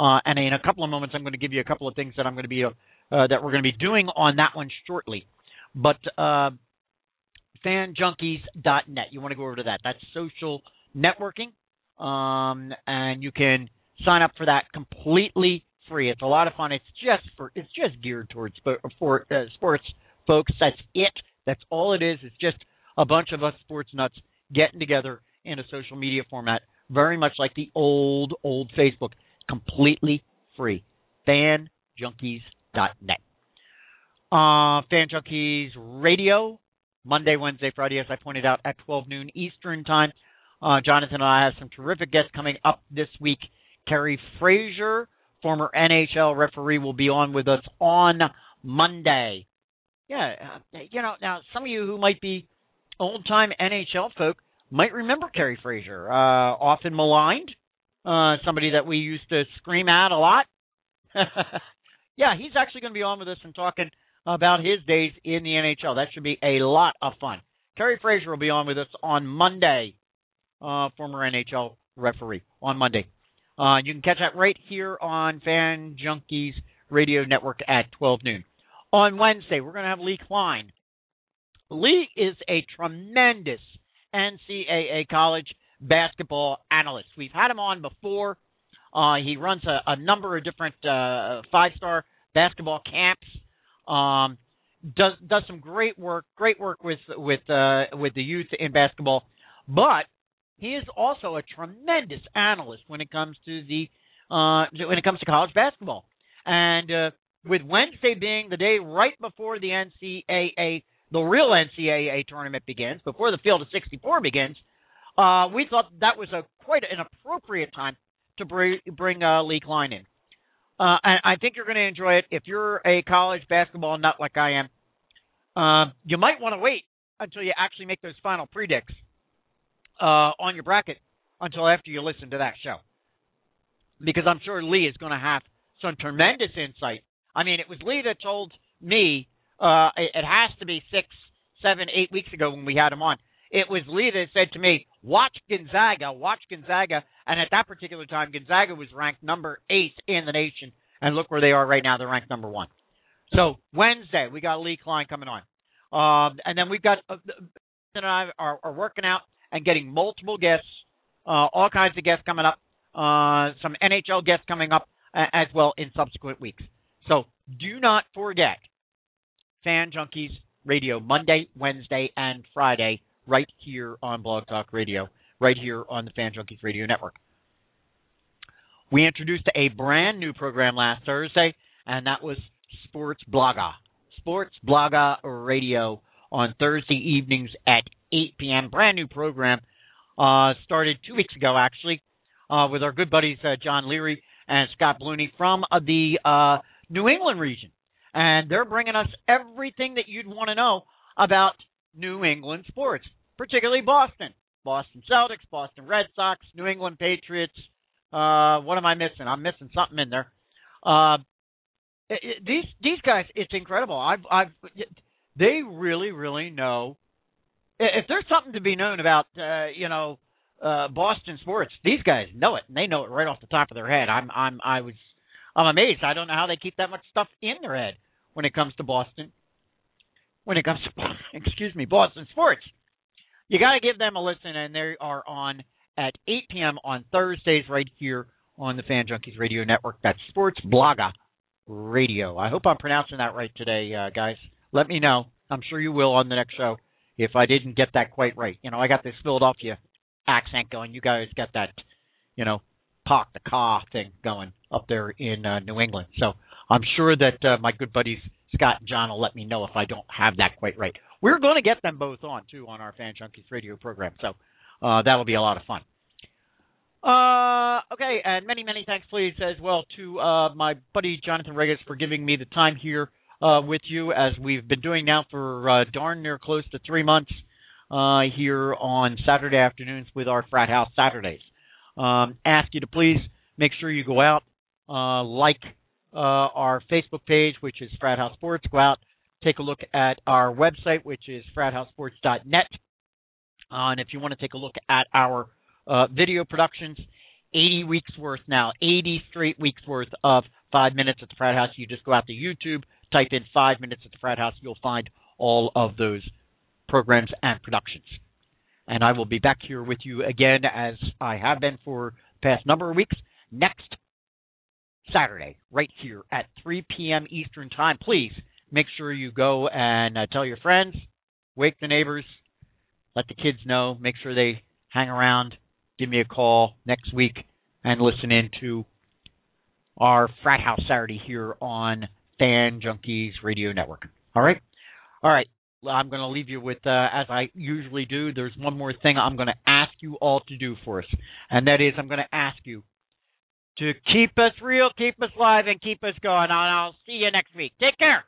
Uh, and in a couple of moments, I'm going to give you a couple of things that I'm going to be uh, that we're going to be doing on that one shortly. But uh, fanjunkies.net, you want to go over to that. That's social networking, um, and you can sign up for that completely free. It's a lot of fun. It's just for it's just geared towards for uh, sports folks. That's it. That's all it is. It's just a bunch of us sports nuts getting together in a social media format, very much like the old, old Facebook, completely free. FanJunkies.net. Uh, Fan Junkies Radio, Monday, Wednesday, Friday, as I pointed out, at 12 noon Eastern Time. Uh, Jonathan and I have some terrific guests coming up this week. Kerry Fraser, former NHL referee, will be on with us on Monday. Yeah, uh, you know, now some of you who might be old time NHL folk might remember Kerry Fraser, uh, often maligned, uh, somebody that we used to scream at a lot. yeah, he's actually going to be on with us and talking about his days in the NHL. That should be a lot of fun. Kerry Fraser will be on with us on Monday, uh, former NHL referee, on Monday. Uh, you can catch that right here on Fan Junkies Radio Network at 12 noon. On Wednesday, we're going to have Lee Klein. Lee is a tremendous NCAA college basketball analyst. We've had him on before. Uh, he runs a, a, number of different uh, five-star basketball camps. Um, does does some great work, great work with with uh, with the youth in basketball. But he is also a tremendous analyst when it comes to the uh, when it comes to college basketball. And uh, with Wednesday being the day right before the NCAA the real NCAA tournament begins, before the field of 64 begins, uh, we thought that was a quite an appropriate time to bring, bring uh, Lee Klein in. Uh, and I think you're going to enjoy it. If you're a college basketball nut like I am, uh, you might want to wait until you actually make those final predicts uh, on your bracket until after you listen to that show. Because I'm sure Lee is going to have some tremendous insight. I mean, it was Lee that told me uh, it, it has to be six, seven, eight weeks ago when we had him on. It was Lee that said to me, "Watch Gonzaga, watch Gonzaga," and at that particular time, Gonzaga was ranked number eight in the nation, and look where they are right now. They're ranked number one. So Wednesday, we got Lee Klein coming on, um, and then we've got uh, and I are, are working out and getting multiple guests, uh, all kinds of guests coming up, uh, some NHL guests coming up uh, as well in subsequent weeks. So do not forget Fan Junkies Radio Monday, Wednesday, and Friday right here on Blog Talk Radio, right here on the Fan Junkies Radio Network. We introduced a brand new program last Thursday, and that was Sports Blogger. Sports Blogger Radio on Thursday evenings at 8 p.m. Brand new program. Uh, started two weeks ago, actually, uh, with our good buddies uh, John Leary and Scott Blooney from uh, the uh, New England region. And they're bringing us everything that you'd want to know about New England sports, particularly Boston. Boston Celtics, Boston Red Sox, New England Patriots. Uh, what am I missing? I'm missing something in there. Uh, it, it, these these guys, it's incredible. I've I've they really really know. If there's something to be known about, uh, you know, uh, Boston sports, these guys know it, and they know it right off the top of their head. I'm I'm I was I'm amazed. I don't know how they keep that much stuff in their head when it comes to Boston. When it comes to excuse me, Boston sports, you got to give them a listen, and they are on at 8 p.m. on Thursdays right here on the Fan Junkies Radio Network. That's Sports Blogger Radio. I hope I'm pronouncing that right today, uh, guys. Let me know. I'm sure you will on the next show if I didn't get that quite right. You know, I got this Philadelphia accent going. You guys got that, you know, park the car thing going up there in uh, New England. So I'm sure that uh, my good buddies Scott and John will let me know if I don't have that quite right. We're going to get them both on too on our Fan Junkies radio program, so uh, that'll be a lot of fun. Uh, okay, and many, many thanks, please, as well to uh, my buddy Jonathan Regas for giving me the time here uh, with you, as we've been doing now for uh, darn near close to three months uh, here on Saturday afternoons with our Frat House Saturdays. Um, ask you to please make sure you go out, like uh, our Facebook page, which is Frat House Sports. Go out, take a look at our website, which is frathousesports.net. Uh, and if you want to take a look at our uh, video productions, 80 weeks worth now, 80 straight weeks worth of five minutes at the frat house. You just go out to YouTube, type in five minutes at the frat house, you'll find all of those programs and productions. And I will be back here with you again, as I have been for the past number of weeks, next Saturday, right here at 3 p.m. Eastern Time. Please make sure you go and uh, tell your friends, wake the neighbors, let the kids know, make sure they hang around, give me a call next week, and listen in to our Frat House Saturday here on Fan Junkies Radio Network. All right? All right. I'm going to leave you with, uh, as I usually do, there's one more thing I'm going to ask you all to do for us. And that is, I'm going to ask you to keep us real, keep us live, and keep us going. And I'll see you next week. Take care.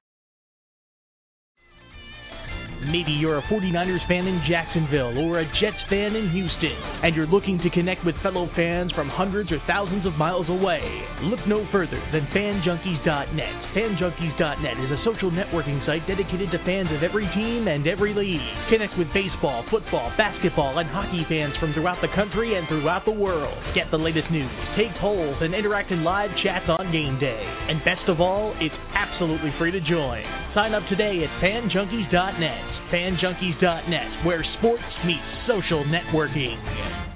Maybe you're a 49ers fan in Jacksonville or a Jets fan in Houston, and you're looking to connect with fellow fans from hundreds or thousands of miles away. Look no further than FanJunkies.net. FanJunkies.net is a social networking site dedicated to fans of every team and every league. Connect with baseball, football, basketball, and hockey fans from throughout the country and throughout the world. Get the latest news, take polls, and interact in live chats on game day. And best of all, it's absolutely free to join. Sign up today at FanJunkies.net. FanJunkies.net, where sports meets social networking.